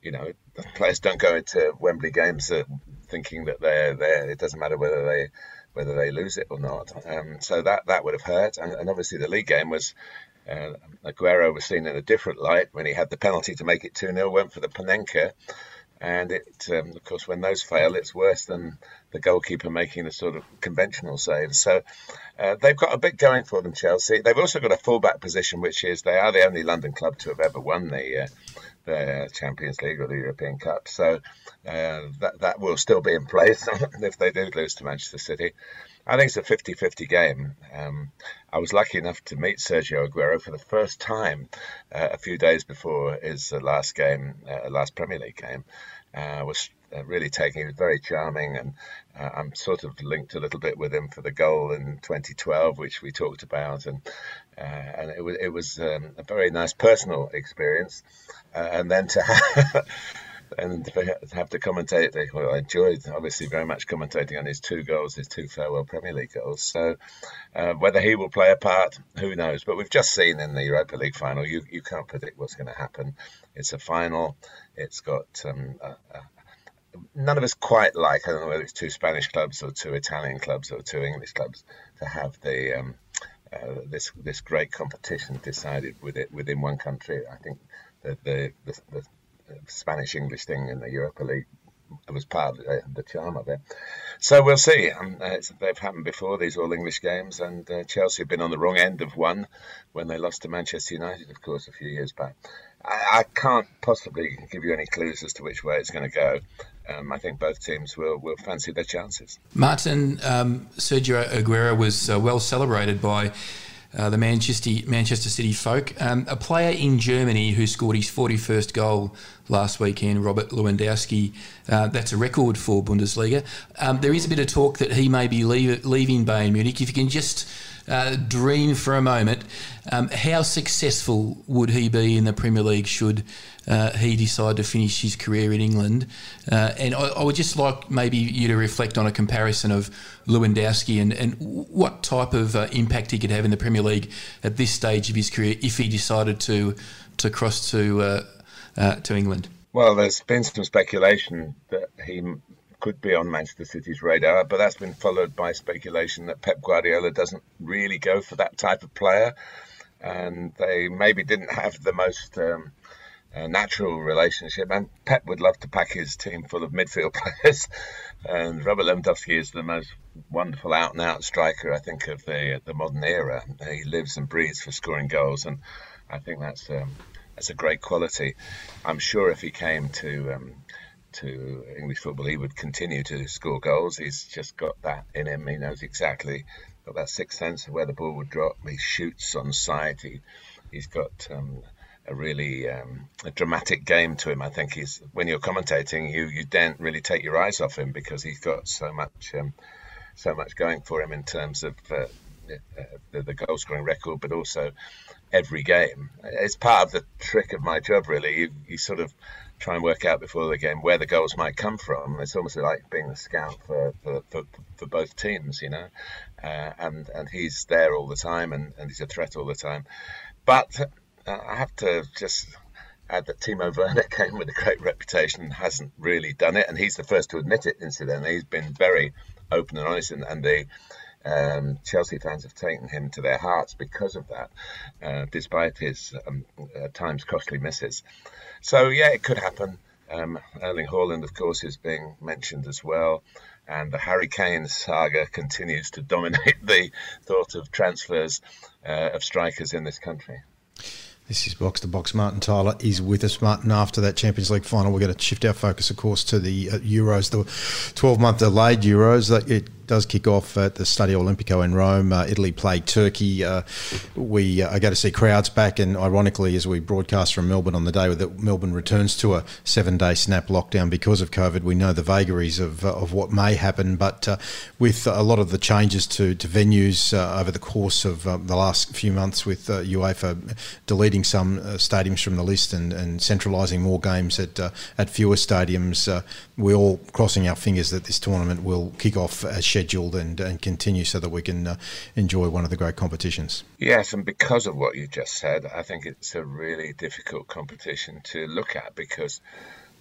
you know, players don't go into Wembley games uh, thinking that they're there. It doesn't matter whether they whether they lose it or not. Um, so that that would have hurt. And, and obviously, the league game was. Uh, Aguero was seen in a different light when he had the penalty to make it 2 0, went for the Panenka, and it, um, of course, when those fail, it's worse than the goalkeeper making the sort of conventional saves. So uh, they've got a bit going for them, Chelsea. They've also got a fullback position, which is they are the only London club to have ever won the, uh, the Champions League or the European Cup. So uh, that that will still be in place if they do lose to Manchester City. I think it's a 50 50 game. Um, I was lucky enough to meet Sergio Aguero for the first time uh, a few days before his uh, last game, uh, last Premier League game. Uh, was uh, really taking it very charming, and uh, I'm sort of linked a little bit with him for the goal in 2012, which we talked about, and and it was it was um, a very nice personal experience, and then to have and to have to commentate. Well, I enjoyed obviously very much commentating on his two goals, his two farewell Premier League goals. So uh, whether he will play a part, who knows? But we've just seen in the Europa League final, you you can't predict what's going to happen. It's a final. It's got um, a, a, none of us quite like. I don't know whether it's two Spanish clubs or two Italian clubs or two English clubs to have the um, uh, this this great competition decided with it within one country. I think the the, the, the Spanish English thing in the Europa League was part of the, the charm of it. So we'll see. Um, uh, they've happened before, these all English games, and uh, Chelsea have been on the wrong end of one when they lost to Manchester United, of course, a few years back. I, I can't possibly give you any clues as to which way it's going to go. Um, I think both teams will, will fancy their chances.
Martin, um, Sergio Aguero was uh, well celebrated by uh, the Manchester Manchester City folk. Um, a player in Germany who scored his 41st goal last weekend, Robert Lewandowski. Uh, that's a record for Bundesliga. Um, there is a bit of talk that he may be leave, leaving Bayern Munich. If you can just uh, dream for a moment, um, how successful would he be in the Premier League should uh, he decided to finish his career in England? Uh, and I, I, would just like maybe you to reflect on a comparison of Lewandowski and, and what type of uh, impact he could have in the Premier League at this stage of his career if he decided to to cross to uh, uh, to England.
Well, there's been some speculation that he could be on Manchester City's radar, but that's been followed by speculation that Pep Guardiola doesn't really go for that type of player, and they maybe didn't have the most um, uh, natural relationship. And Pep would love to pack his team full of midfield players, and Robert Lewandowski is the most wonderful out and out striker I think of the the modern era. He lives and breathes for scoring goals, and I think that's um, that's a great quality. I'm sure if he came to um, to English football, he would continue to score goals. He's just got that in him. He knows exactly got that sixth sense of where the ball would drop. He shoots on sight. He he's got um, a really um, a dramatic game to him. I think he's when you're commentating, you you don't really take your eyes off him because he's got so much um, so much going for him in terms of uh, uh, the, the goal scoring record, but also every game. It's part of the trick of my job, really. You, you sort of try and work out before the game where the goals might come from. It's almost like being a scout for, for, for, for both teams, you know. Uh, and and he's there all the time, and, and he's a threat all the time. But I have to just add that Timo Werner came with a great reputation and hasn't really done it, and he's the first to admit it. Incidentally, he's been very open and honest, and, and the um, Chelsea fans have taken him to their hearts because of that, uh, despite his um, at times costly misses. So yeah, it could happen. Um, Erling Haaland, of course, is being mentioned as well, and the Harry Kane saga continues to dominate the thought of transfers uh, of strikers in this country.
This is Box to Box. Martin Tyler is with us. Martin, after that Champions League final, we're going to shift our focus, of course, to the uh, Euros, the 12 month delayed Euros. It does kick off at the Stadio Olimpico in Rome. Uh, Italy play Turkey. Uh, we uh, are going to see crowds back, and ironically, as we broadcast from Melbourne on the day that Melbourne returns to a seven-day snap lockdown because of COVID, we know the vagaries of, uh, of what may happen. But uh, with a lot of the changes to, to venues uh, over the course of the last few months, with UEFA deleting some stadiums from the list and, and centralising more games at at fewer stadiums, we're all crossing our fingers that this tournament will kick off as scheduled and, and continue so that we can uh, enjoy one of the great competitions.
Yes, and because of what you just said, I think it's a really difficult competition to look at because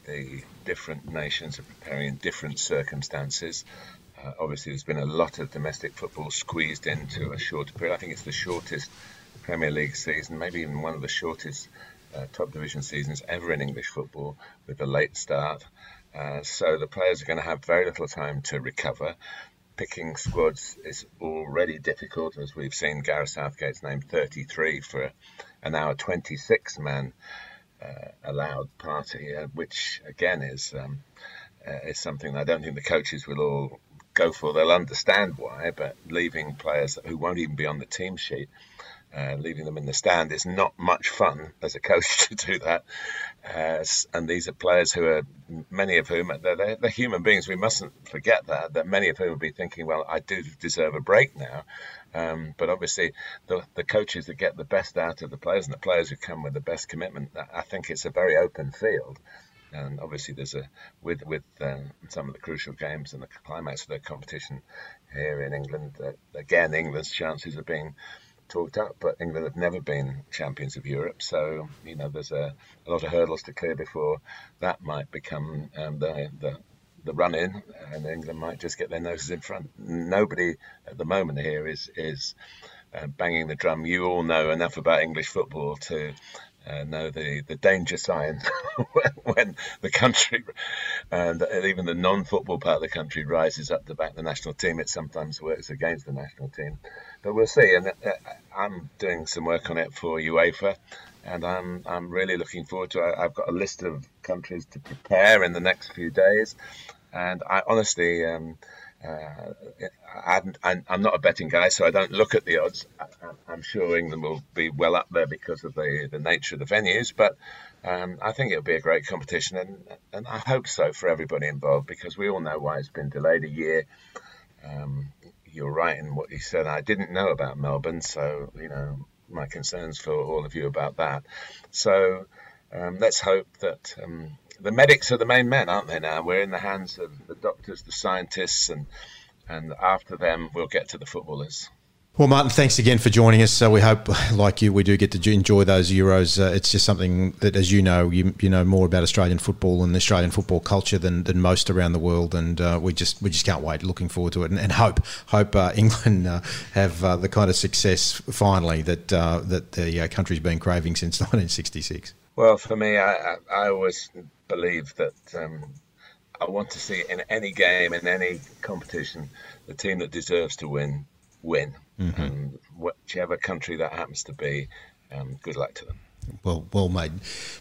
the different nations are preparing in different circumstances. Uh, obviously, there's been a lot of domestic football squeezed into a shorter period. I think it's the shortest Premier League season, maybe even one of the shortest uh, top division seasons ever in English football, with a late start. Uh, so the players are going to have very little time to recover picking squads is already difficult, as we've seen Gareth Southgate's named 33 for an hour 26 man uh, allowed party, uh, which again is um, uh, is something I don't think the coaches will all go for. They'll understand why, but leaving players who won't even be on the team sheet uh, leaving them in the stand is not much fun as a coach to do that. Uh, and these are players who are, many of whom, they're, they're, they're, human beings. We mustn't forget that, that many of whom will be thinking, well, I do deserve a break now. Um, but obviously, the, the coaches that get the best out of the players and the players who come with the best commitment, I think it's a very open field. And obviously, there's a with with um, some of the crucial games and the climax of the competition here in England. Uh, again, England's chances of being talked up, but England have never been champions of Europe. So, you know, there's a, a lot of hurdles to clear before that might become um, the, the, the run in, and England might just get their noses in front. Nobody at the moment here is, is uh, banging the drum. You all know enough about English football to uh, know the, the danger signs when, the country and even the non-football part of the country rises up to back the national team. It sometimes works against the national team, but we'll see. And uh, I'm doing some work on it for UEFA, and I'm I'm really looking forward to it. I've got a list of countries to prepare in the next few days, and I honestly. Um, uh, I'm, I'm not a betting guy, so I don't look at the odds. I'm sure England will be well up there because of the, the nature of the venues, but um, I think it'll be a great competition, and, and I hope so for everybody involved because we all know why it's been delayed a year. Um, you're right in what you said. I didn't know about Melbourne, so you know my concerns for all of you about that. So um, let's hope that um, the medics are the main men, aren't they? Now we're in the hands of the doctors, the scientists, and and after them we'll get to the footballers.
Well, Martin, thanks again for joining us. So we hope, like you, we do get to enjoy those Euros. Uh, it's just something that, as you know, you, you know more about Australian football and the Australian football culture than, than most around the world, and uh, we just we just can't wait. Looking forward to it, and, and hope hope uh, England uh, have uh, the kind of success finally that uh, that the country's been craving since 1966.
Well, for me, I, I always believe that um, I want to see in any game, in any competition, the team that deserves to win, win. Mm-hmm. And whichever country that happens to be, um, good luck to them.
Well, well made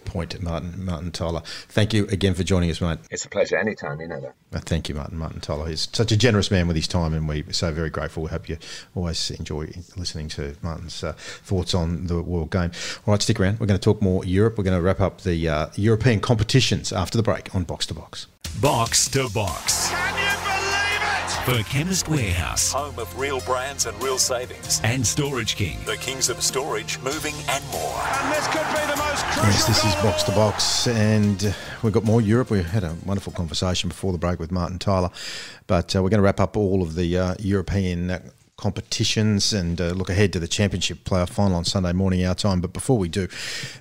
point, Martin Martin Tyler. Thank you again for joining us, mate.
It's a pleasure anytime, you know that.
Uh, thank you, Martin Martin Tyler. He's such a generous man with his time, and we're so very grateful. We hope you always enjoy listening to Martin's uh, thoughts on the World Game. All right, stick around. We're going to talk more Europe. We're going to wrap up the uh, European competitions after the break on Box to Box.
Box to Box. For Chemist Warehouse
Home of real brands and real savings.
and Storage King.
The kings of storage, moving and more.
And this could be the most crucial
Yes, this is Box to Box, and uh, we've got more Europe. We had a wonderful conversation before the break with Martin Tyler, but uh, we're going to wrap up all of the uh, European uh, competitions and uh, look ahead to the Championship playoff final on Sunday morning our time. But before we do,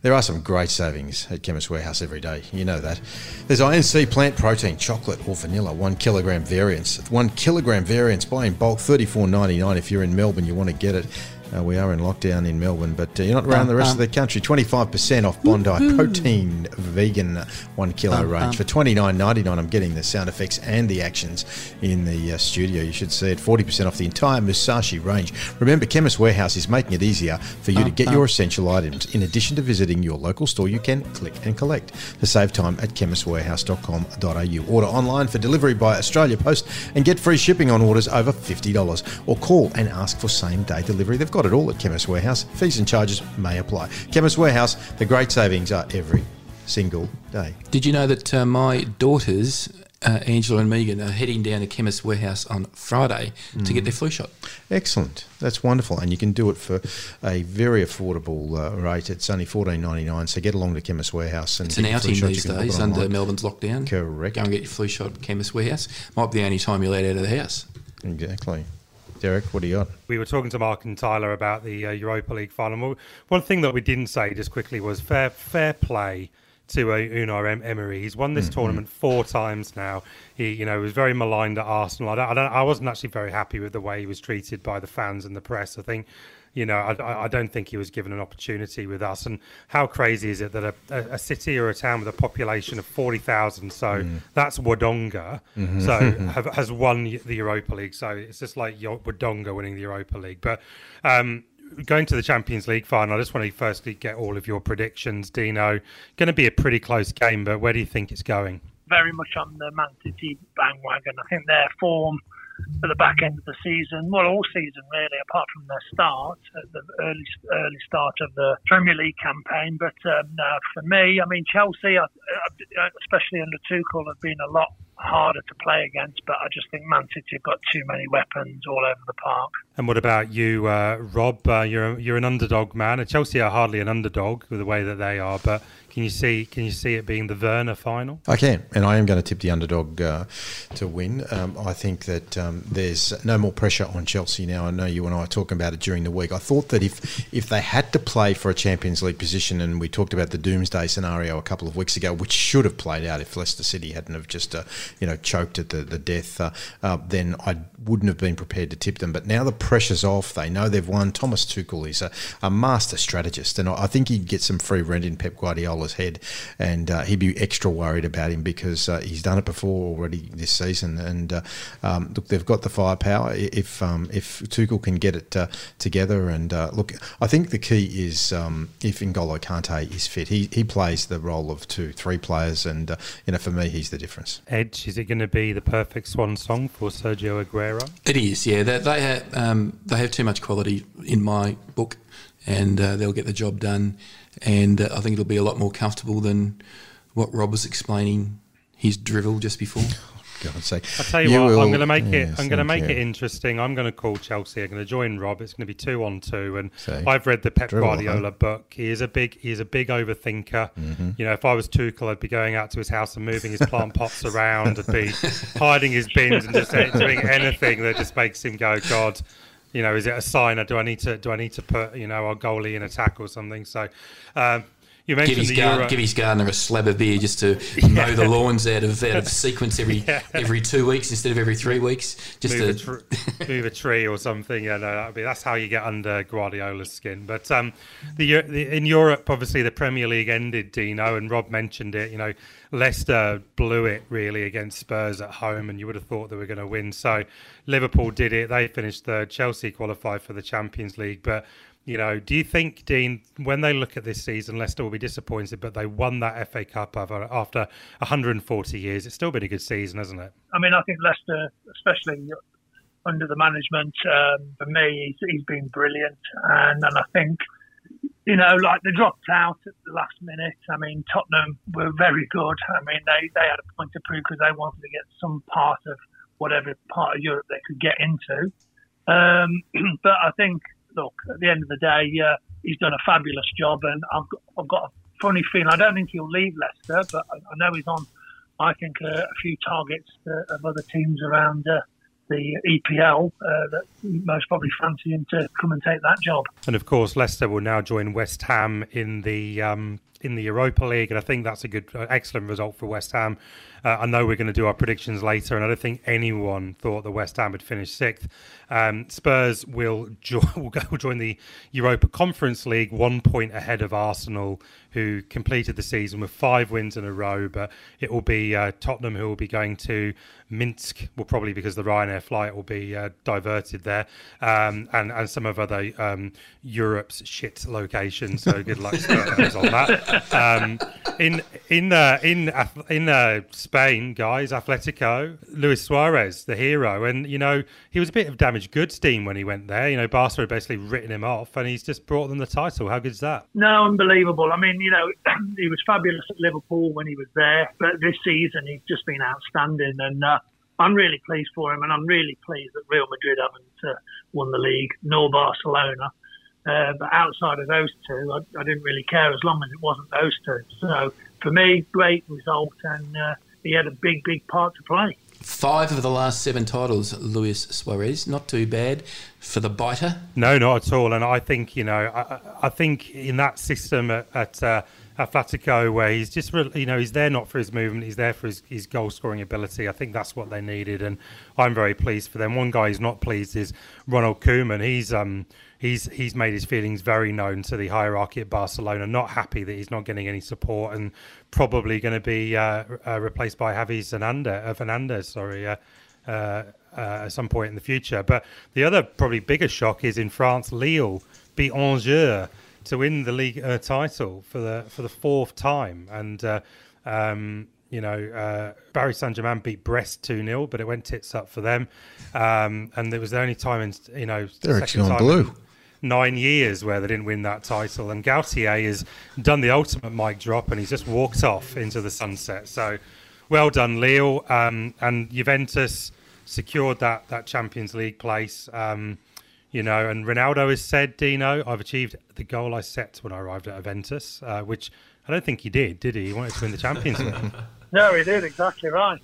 there are some great savings at Chemist Warehouse every day. You know that. There's INC plant protein, chocolate or vanilla, one kilogram variants. One kilogram variants, buy in bulk, thirty four ninety nine. If you're in Melbourne, you want to get it. Uh, we are in lockdown in Melbourne, but uh, you're not around the rest of the country. 25% off Bondi Protein Vegan 1 kilo
Bum,
range.
bum.
For twenty nine ninety nine, I'm getting the sound effects and the actions in the uh, studio. You should see it. 40% off the entire Musashi range. Remember, Chemist Warehouse is making it easier for you to get your essential items. In addition to visiting your local store, you can click and collect to save time at chemistwarehouse.com.au. Order online for delivery by Australia Post and get free shipping on orders over $50. Or call and ask for same day delivery. They've got it all at Chemist Warehouse. Fees and charges may apply. Chemist Warehouse, the great savings are every single day.
Did you know that uh, my daughters, uh, Angela and Megan, are heading down to Chemist Warehouse on Friday to get their flu shot?
Excellent. That's wonderful. And you can do it for a very affordable uh, rate. It's only fourteen ninety nine. So get along to Chemist Warehouse and
It's an
get your flu
outing
shot.
these
You can book
days under. Melbourne's lockdown.
Correct.
Go and get your flu shot at Chemist Warehouse. Might be the only time you're allowed out of the house.
Exactly. Derek, what do you got?
We were talking to Martin Tyler about the uh, Europa League final. Well, One thing that we didn't say just quickly was fair fair play to uh, Unai Emery. He's won this
Mm-hmm.
tournament four times now. He, you know, was very maligned at Arsenal. I, don't, I, don't, I wasn't actually very happy with the way he was treated by the fans and the press. I think, you know, I, I- I don't think he was given an opportunity with us. And how crazy is it that a, a, a city or a town with a population of forty thousand, so
Mm.
that's Wodonga,
Mhm.
so have, has won the Europa League. So it's just like Yo- Wodonga winning the Europa League. But um, going to the Champions League final, I just want to firstly get all of your predictions, Dino. Going to be a pretty close game, but where do you think it's going?
very much on the Man City bandwagon. I think their form at the back end of the season, well, all season really, apart from their start at the early early start of the Premier League campaign. But um, for me, I mean, Chelsea, especially under Tuchel, have been a lot harder to play against. But I just think Man City have got too many weapons all over the park.
And what about you, uh, Rob? Uh, you're you're an underdog man. Chelsea are hardly an underdog with the way that they are, but can you see can you see it being the Werner final?
I can, and I am going to tip the underdog uh, to win. Um, I think that um, there's no more pressure on Chelsea now. I know you and I were talking about it during the week. I thought that if if they had to play for a Champions League position, and we talked about the doomsday scenario a couple of weeks ago, which should have played out if Leicester City hadn't have just uh, you know choked at the the death, uh, uh, then I wouldn't have been prepared to tip them. But now the pressure's off. They know they've won. Thomas Tuchel is a, a master strategist, and I think he'd get some free rent in Pep Guardiola's head, and uh, he'd be extra worried about him because uh, he's done it before already this season. And uh, um, look, they've got the firepower. If um, if Tuchel can get it uh, together, and uh, look, I think the key is um, if N'Golo Kante is fit, he he plays the role of two, three players, and uh, you know for me he's the difference.
Edge, is it going to be the perfect swan song for Sergio Aguero?
It is, yeah. They, they have um, they have too much quality in my book, and uh, they'll get the job done. And uh, I think it'll be a lot more comfortable than what Rob was explaining his drivel just before.
God's sake!
I tell you,
You
what,
will-
I'm going to make
yes,
it. I'm going to
thank
make it interesting. I'm going to call Chelsea. I'm going to join Rob. It's going to be two on two. And
See?
I've read the Pep
Dribble, huh?
Guardiola book. He is a big. He is a big overthinker.
Mhm.
You know, if I was Tuchel, I'd be going out to his house and moving his plant pots around. I'd be hiding his bins and just doing anything that just makes him go, God. You know, is it a sign or do I need to do I need to put you know our goalie in attack or something? So, um, you
Give
mentioned
his, gar-
Euro.
give his gardener a slab of beer just to mow the lawns out of out of sequence every
Yeah.
every two weeks instead of every three weeks. Just
move,
to,
a tr- move a tree or something. Yeah, no, that'd be, that's how you get under Guardiola's skin. But um, the, the in Europe, obviously, the Premier League ended. Dino and Rob mentioned it. You know, Leicester blew it really against Spurs at home, and you would have thought they were going to win. So Liverpool did it. They finished third. Chelsea qualified for the Champions League, but You know, do you think, Dean, when they look at this season, Leicester will be disappointed, but they won that FA Cup after, after 140 years? It's still been a good season, hasn't it?
I mean, I think Leicester, especially under the management, um, for me, he's, he's been brilliant. And, and I think, you know, like they dropped out at the last minute. I mean, Tottenham were very good. I mean, they, they had a point to prove because they wanted to get some part of whatever part of Europe they could get into. Um, but I think, look, at the end of the day, uh, he's done a fabulous job, and I've got, I've got a funny feeling. I don't think he'll leave Leicester, but I, I know he's on. I think uh, a few targets uh, of other teams around uh, the EPL uh, that most probably fancy him to come and take that job.
And of course, Leicester will now join West Ham in the um, in the Europa League, and I think that's a good, uh, excellent result for West Ham. Uh, I know we're going to do our predictions later, and I don't think anyone thought that West Ham would finish sixth. Um, Spurs will, jo- will go join the Europa Conference League, one point ahead of Arsenal, who completed the season with five wins in a row. But it will be uh, Tottenham who will be going to Minsk, well, probably because the Ryanair flight will be uh, diverted there, um, and and some of other um, Europe's shit locations. So good luck Spurs on that. Um, in in uh, in in uh, Spain, guys, Atletico, Luis Suarez, the hero, and you know he was a bit of damaged goods team when he went there. You know, Barca had basically written him off, and he's just brought them the title. How good is that?
No, unbelievable. I mean, you know, he was fabulous at Liverpool when he was there, but this season he's just been outstanding, and uh, I'm really pleased for him, and I'm really pleased that Real Madrid haven't uh, won the league, nor Barcelona. Uh, but outside of those two, I, I, didn't really care as long as it wasn't those two. So for me, great result, and uh, he had a big, big part to play.
Five of the last seven titles, Luis Suarez. Not too bad for the biter.
No, not at all. And I think you know, I, I think in that system at, at uh, Atletico, where he's just you know he's there not for his movement, he's there for his, his goal scoring ability. I think that's what they needed, and I'm very pleased for them. One guy who's not pleased is Ronald Koeman. He's um he's he's made his feelings very known to the hierarchy at Barcelona. Not happy that he's not getting any support, and probably going to be uh, uh, replaced by Javi Fernandez. Uh, Hernandez, sorry. Uh, uh, uh, at some point in the future. But the other probably bigger shock is in France, Lille beat Angers to win the league title for the for the fourth time, and um, you know, uh, Paris Saint Germain beat Brest 2 0, but it went tits up for them. Um, and it was the only time in, you know,
they're actually on blue
nine years where they didn't win that title. And Galtier has done the ultimate mic drop and he's just walked off into the sunset. So well done, Lille. Um, and Juventus secured that, that Champions League place. Um, you know, and Ronaldo has said, Dino, I've achieved the goal I set when I arrived at Juventus, uh, which I don't think he did, did he? He wanted to win the Champions League.
no, he did, exactly right.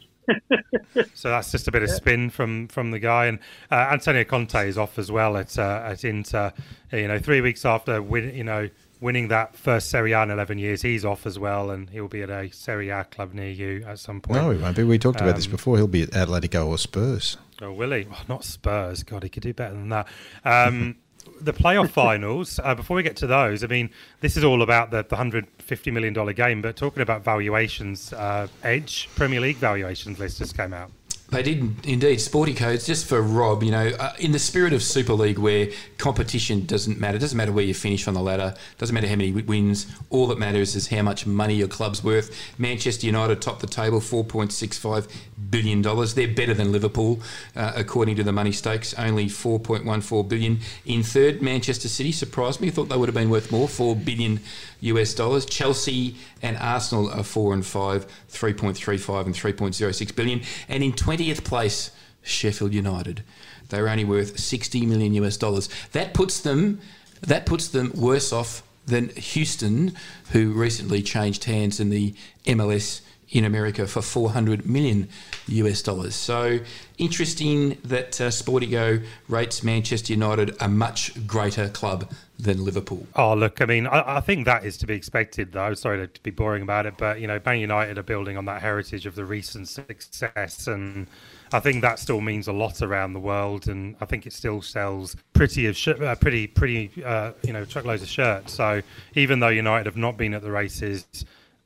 So that's just a bit of spin from from the guy, and uh, Antonio Conte is off as well at uh, at Inter. You know, three weeks after win, you know winning that first Serie A in 11 years, he's off as well, and he'll be at a Serie A club near you at some point.
No, he won't be. We talked about um, this before. He'll be at Atletico or Spurs.
Oh, will he? Not Spurs. God, he could do better than that. Um, the playoff finals, uh, before we get to those, I mean, this is all about the, the $150 million game, but talking about valuations, uh, Edge Premier League valuations list just came out.
They did indeed. Sporty codes, just for Rob, you know, uh, in the spirit of Super League where competition doesn't matter, doesn't matter where you finish on the ladder, doesn't matter how many wins, all that matters is how much money your club's worth. Manchester United top the table, $4.65 billion. They're better than Liverpool, uh, according to the money stakes, only 4.14 billion. In third, Manchester City surprised me. I thought they would have been worth more, 4 billion US dollars. Chelsea and Arsenal are 4 and 5, 3.35 and 3.06 billion. And in 20th place, Sheffield United. They're only worth 60 million US dollars. That puts them that puts them worse off than Houston, who recently changed hands in the MLS in America for 400 million US dollars. So interesting that uh, Sportico rates Manchester United a much greater club than Liverpool.
Oh, look, I mean, I, I, think that is to be expected, though. Sorry to be boring about it, but, you know, Man United are building on that heritage of the recent success. And I think that still means a lot around the world. And I think it still sells pretty, of sh- uh, pretty, pretty, uh, you know, truckloads of shirts. So even though United have not been at the races,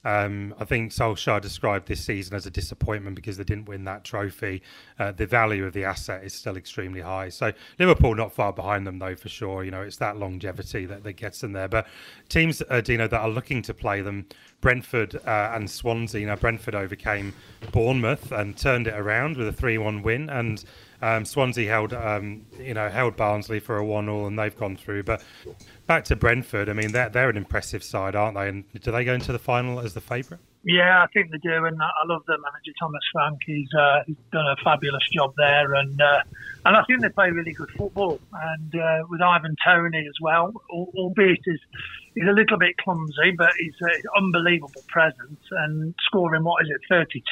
Um, I think Solskjaer described this season as a disappointment because they didn't win that trophy. Uh, the value of the asset is still extremely high. So Liverpool not far behind them though for sure. You know it's that longevity that, that gets them there. But teams, uh, Dino, that are looking to play them, Brentford uh, and Swansea. Now Brentford overcame Bournemouth and turned it around with a three-one win and. Um, Swansea held, um, you know, held Barnsley for a one-all, and they've gone through. But back to Brentford, I mean, they're they're an impressive side, aren't they? And do they go into the final as the favourite?
Yeah, I think they do, and I love the manager Thomas Frank. He's, uh, he's done a fabulous job there, and uh, and I think they play really good football. And uh, with Ivan Toney as well, albeit he's, he's a little bit clumsy, but he's an unbelievable presence and scoring what is it, thirty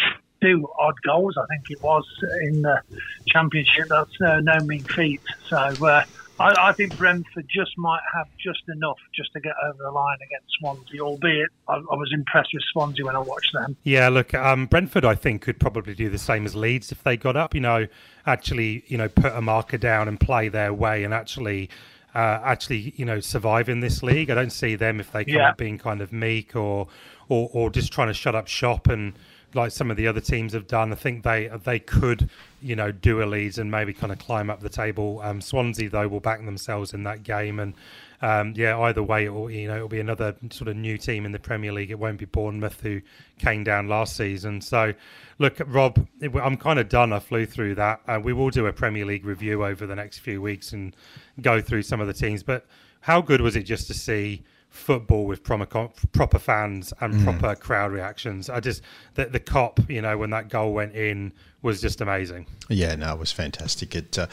two odd goals, I think it was in the championship. That's uh, no mean feat. So uh, I, I, think Brentford just might have just enough just to get over the line against Swansea. Albeit I, I was impressed with Swansea when I watched them.
Yeah, look, um, Brentford I think could probably do the same as Leeds if they got up. You know, actually, you know, put a marker down and play their way and actually. Uh, actually, you know, survive in this league. I don't see them if they come yeah. up being kind of meek or, or, or just trying to shut up shop and like some of the other teams have done. I think they they could, you know, do a Leeds and maybe kind of climb up the table. Um, Swansea though will back themselves in that game, and um, yeah, either way, it'll, you know, it'll be another sort of new team in the Premier League. It won't be Bournemouth who came down last season. So, look, Rob, I'm kind of done. I flew through that. Uh, we will do a Premier League review over the next few weeks and go through some of the teams. But how good was it just to see? Football with proper, proper fans and mm. proper crowd reactions. I just the, the Kop, you know, when that goal went in was just amazing.
Yeah, no, it was fantastic. It uh,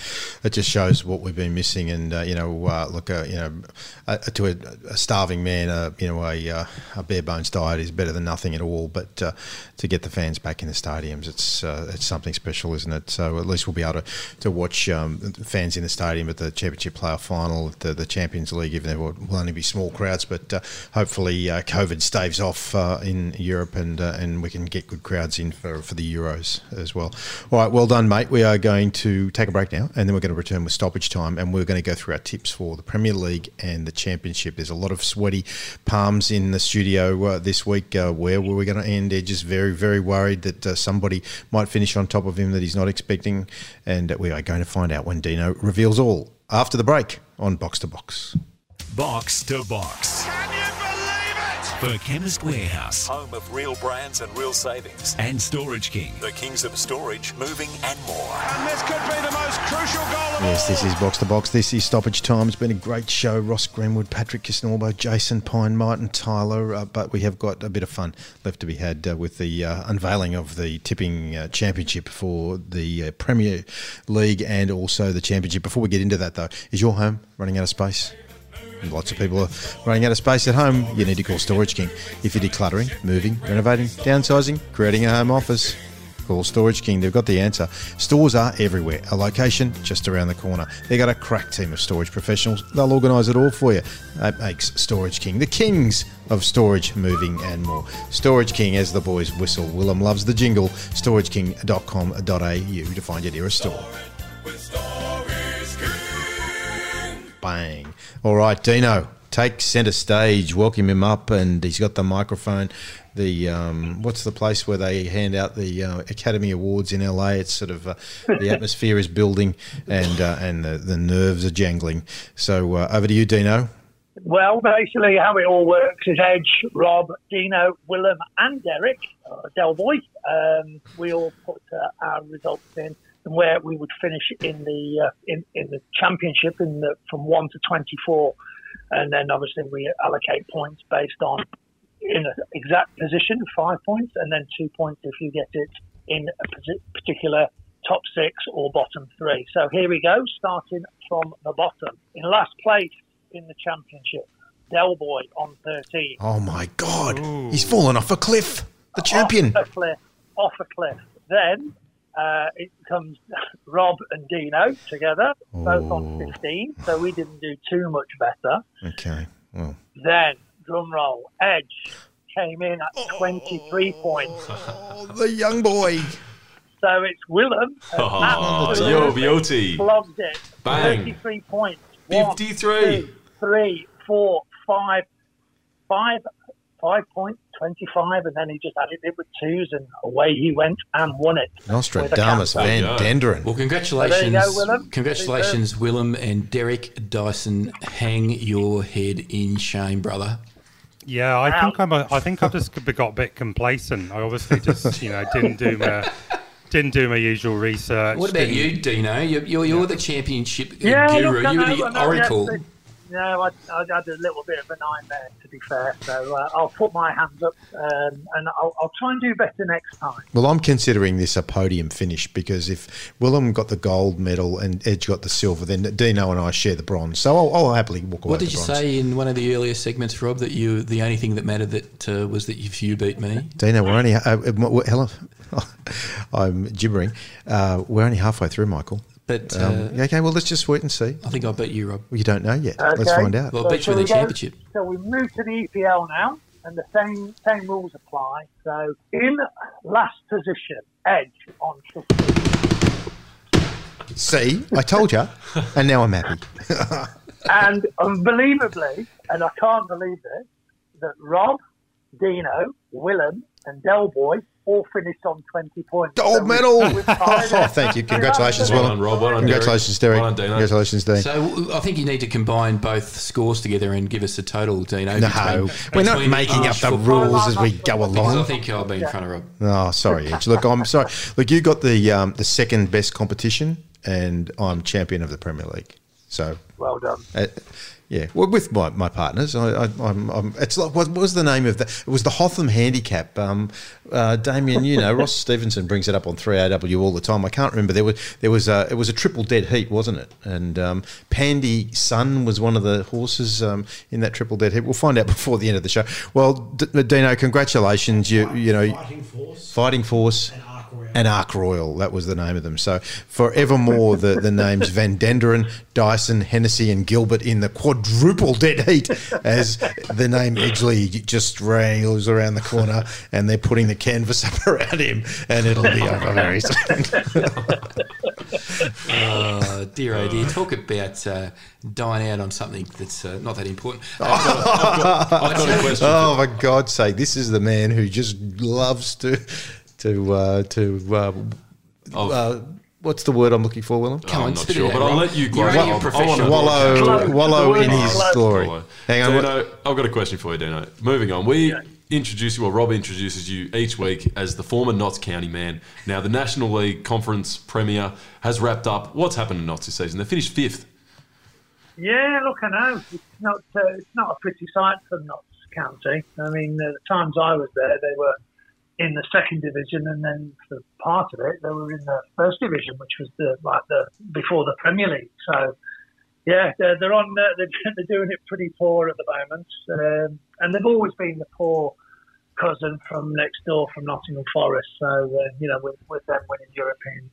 it just shows what we've been missing, and uh, you know, uh, look, uh, you know, uh, to a, a, starving man, uh, you know, a, a bare bones diet is better than nothing at all. But to get the fans back in the stadiums, it's it's something special, isn't it? So at least we'll be able to to watch um, fans in the stadium at the Championship Playoff Final, the the Champions League, even though it will only be small crowds. But hopefully, COVID staves off in Europe, and and we can get good crowds in for for the Euros as well. All right, well done, mate. We are going to take a break now, and then we're going to return with stoppage time, and we're going to go through our tips for the Premier League and the Championship. There's a lot of sweaty palms in the studio uh, this week. Uh, where were we going to end? Edge very, very worried that uh, somebody might finish on top of him that he's not expecting, and we are going to find out when Dino reveals all after the break on Box to Box.
Box to Box for Chemist Warehouse,
home of real brands and real savings,
and Storage King,
the kings of storage, moving, and more.
And this could be the most crucial goal of
Yes, this is Box to Box. This is Stoppage Time. It's been a great show. Ross Greenwood, Patrick Kisnorbo, Jason Pine, Martin Tyler. Uh, but we have got a bit of fun left to be had uh, with the uh, unveiling of the tipping uh, championship for the uh, Premier League and also the championship. Before we get into that, though, is your home running out of space? Lots of people are running out of space at home. You need to call Storage King. If you're decluttering, moving, renovating, downsizing, creating a home office, call Storage King. They've got the answer. Stores are everywhere. A location just around the corner. They've got a crack team of storage professionals. They'll organise it all for you. That makes Storage King the kings of storage, moving, and more. Storage King, as the boys whistle. Willem loves the jingle. StorageKing.com.au to find your nearest store. Bang. All right, Dino, take centre stage. Welcome him up, and he's got the microphone. The um, what's the place where they hand out the uh, Academy Awards in LA? It's sort of uh, the atmosphere is building, and uh, and the, the nerves are jangling. So uh, over to you, Dino.
Well, basically, how it all works is Edge, Rob, Dino, Willem, and Derek, uh, Del Boy. Um, we all put uh, our results in and where we would finish in the uh, in, in the championship in the from one to twenty four, and then obviously we allocate points based on in an exact position, five points, and then two points if you get it in a particular top six or bottom three. So here we go, starting from the bottom. In last place in the championship, Del Boy on 13.
Oh my God, Ooh. he's fallen off a cliff. The champion.
Off a cliff. Off a cliff. Then uh, it comes Rob and Dino together, both on 15, so we didn't do too much better.
Okay. Well.
Then, drum roll, Edge came in at 23 oh, points.
the young boy.
So it's Willem.
Oh, yo, beauty.
Flogged it.
Bang.
33 points.
53.
One, two, three, four, five, five five point twenty five, and then he just added it with twos, and away he went and won it.
Nostradamus
With a
Van
camper.
Denderen.
Well,
There
congratulations,
you go, Willem.
congratulations, Willem and Derek Dyson. Hang your head in shame, brother.
Yeah, I think I'm. A, I think I've just got a bit complacent. I obviously just you know didn't do my didn't do my usual research.
What about you, Dino? You're, you're, you're the championship
Yeah,
guru.
look,
you're
know,
the
I know,
oracle.
yes, No, I, I had a little bit of a nightmare, to be fair. So uh, I'll put my hands up um, and I'll, I'll try and do better next time.
Well, I'm considering this a podium finish because if Willem got the gold medal and Edge got the silver, then Dino and I share the bronze. So I'll, I'll happily walk away
What
with
did you
bronze.
say in one of the earlier segments, Rob? That you the only thing that mattered that uh, was that if you beat me.
Dino, we're only. Uh, uh, Helen, I'm gibbering. Uh, we're only halfway through, Michael.
But,
um,
uh,
okay, well, let's just wait and see.
I think I bet you, Rob.
Well, you don't know yet.
Okay.
Let's find out.
Well, I bet you in the
we go-
championship.
So we move to the EPL now, and the same same rules apply. So in last position, Edge on 15.
See, I told you, and now I'm happy.
and unbelievably, and I can't believe this, that Rob, Dino, Willem, and Del Boy all finished on 20 points.
Gold
So
medal!
we've- we've tied
oh, thank you. Congratulations,
Well done, Rob. Well done,
Congratulations,
Derek.
Derek.
Well done, Dino.
Congratulations, Dean.
So I think you need to combine both scores together and give us a total, Dino.
No,
between-
we're not making up the
football-
rules as we go
along. I think I'll be in front of Rob.
Oh, sorry, Edge. Look, I'm sorry. Look, you got the um, the second best competition, and I'm champion of the Premier League. So,
Well done.
uh, yeah, well, with my, my partners, I, I, I'm, I'm. It's like what, was the name of the? It was the Hotham Handicap. Um, uh, Damien, you know, Ross Stevenson brings it up on three AW all the time. I can't remember. There was there was a it was a triple dead heat, wasn't it? And um, Pandie Sun was one of the horses um, in that triple dead heat. We'll find out before the end of the show. Well, D- Dino, congratulations. You you know,
Fighting Force.
Fighting Force. And Ark Royal, that was the name of them. So forevermore, the, the names Van Denderen, Dyson, Hennessey, and Gilbert in the quadruple dead heat as the name Edgley just rails around the corner and they're putting the canvas up around him and it'll be over very soon.
Oh, dear, oh dear. Talk about uh, dying out on something that's uh, not that important. I've got, I've got- I've got a question.
oh, for God's sake, this is the man who just loves to, to, uh, to, uh, uh, what's the word I'm looking for, Willem?
Come
I'm
on,
not
spit
sure, but I'll let you
You're only a
I- I
professional.
wanna-
Wallow,
Close.
wallow
The
in his
close.
glory.
Follow.
Hang on.
Dino, I've got a question for you, Dino. Moving on. We introduce you, or Rob introduces you each week as the former Notts County man. Now, the National League Conference Premier has wrapped up. What's happened to Notts this season? They finished fifth.
Yeah, look, I know it's not uh, it's not a pretty sight for Notts County. I mean, uh, the times I was there, they were in the second division, and then for part of it, they were in the first division, which was the like the before the Premier League. So, yeah, they're, they're on. They're, they're doing it pretty poor at the moment, um, and they've always been the poor cousin from next door from Nottingham Forest. So, uh, you know, with, with them winning European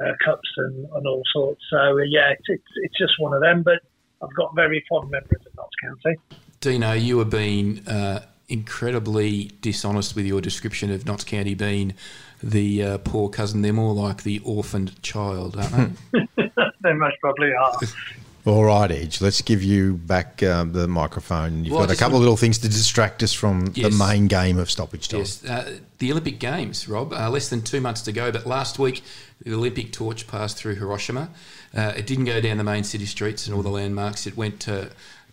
uh, cups and, and all sorts. So uh, yeah, it's, it's it's just one of them. But I've got very fond memories of Notts County.
Dino, you have been uh, incredibly dishonest with your description of Notts County being the uh, poor cousin. They're more like the orphaned child, aren't they?
they most probably are.
All right, Edge. Let's give you back um, the microphone. You've
Well,
got a couple of little things to distract us from
Yes.
the main game of stoppage time.
Yes, uh, the Olympic Games, Rob. Uh, less than two months to go, but last week the Olympic torch passed through Hiroshima. Uh, it didn't go down the main city streets and all the landmarks. It went uh,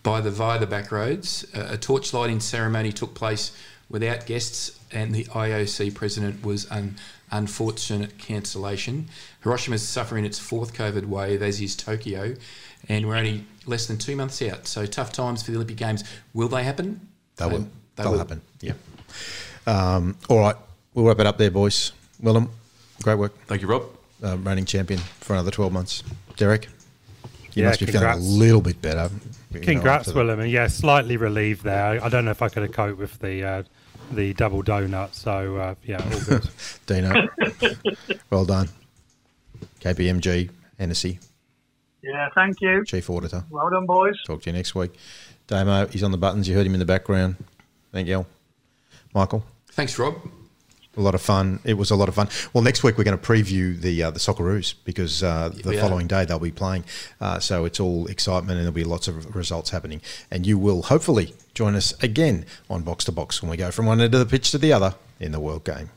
by the via the back roads. Uh, a torch lighting ceremony took place without guests, and the IOC president was an unfortunate cancellation. Hiroshima is suffering its fourth COVID wave, as is Tokyo, and we're only less than two months out. So tough times for the Olympic Games. Will they happen?
They will.
They
They'll
will.
happen. Yeah. Um, all right. We'll wrap it up there, boys. Willem, great work.
Thank you, Rob.
Uh, reigning champion for another 12 months. Derek, you
Yeah,
must be
congrats.
feeling a little bit better. You know,
Congrats,
after the-
Willem, and yeah, slightly relieved there. I, I don't know if I could have coped with the uh, the double donut. So uh, yeah, all good.
Dino, well done. KPMG, Hennessey,
Yeah, thank you.
Chief Auditor.
Well done, boys.
Talk to you next week. Damo, he's on the buttons. You heard him in the background. Thank you. Michael,
Thanks, Rob.
A lot of fun. It was a lot of fun. Well, next week we're going to preview the uh, the Socceroos because uh, the
are.
following day they'll be playing. Uh, so it's all excitement and there'll be lots of results happening. And you will hopefully join us again on Box to Box when we go from one end of the pitch to the other in the World Game.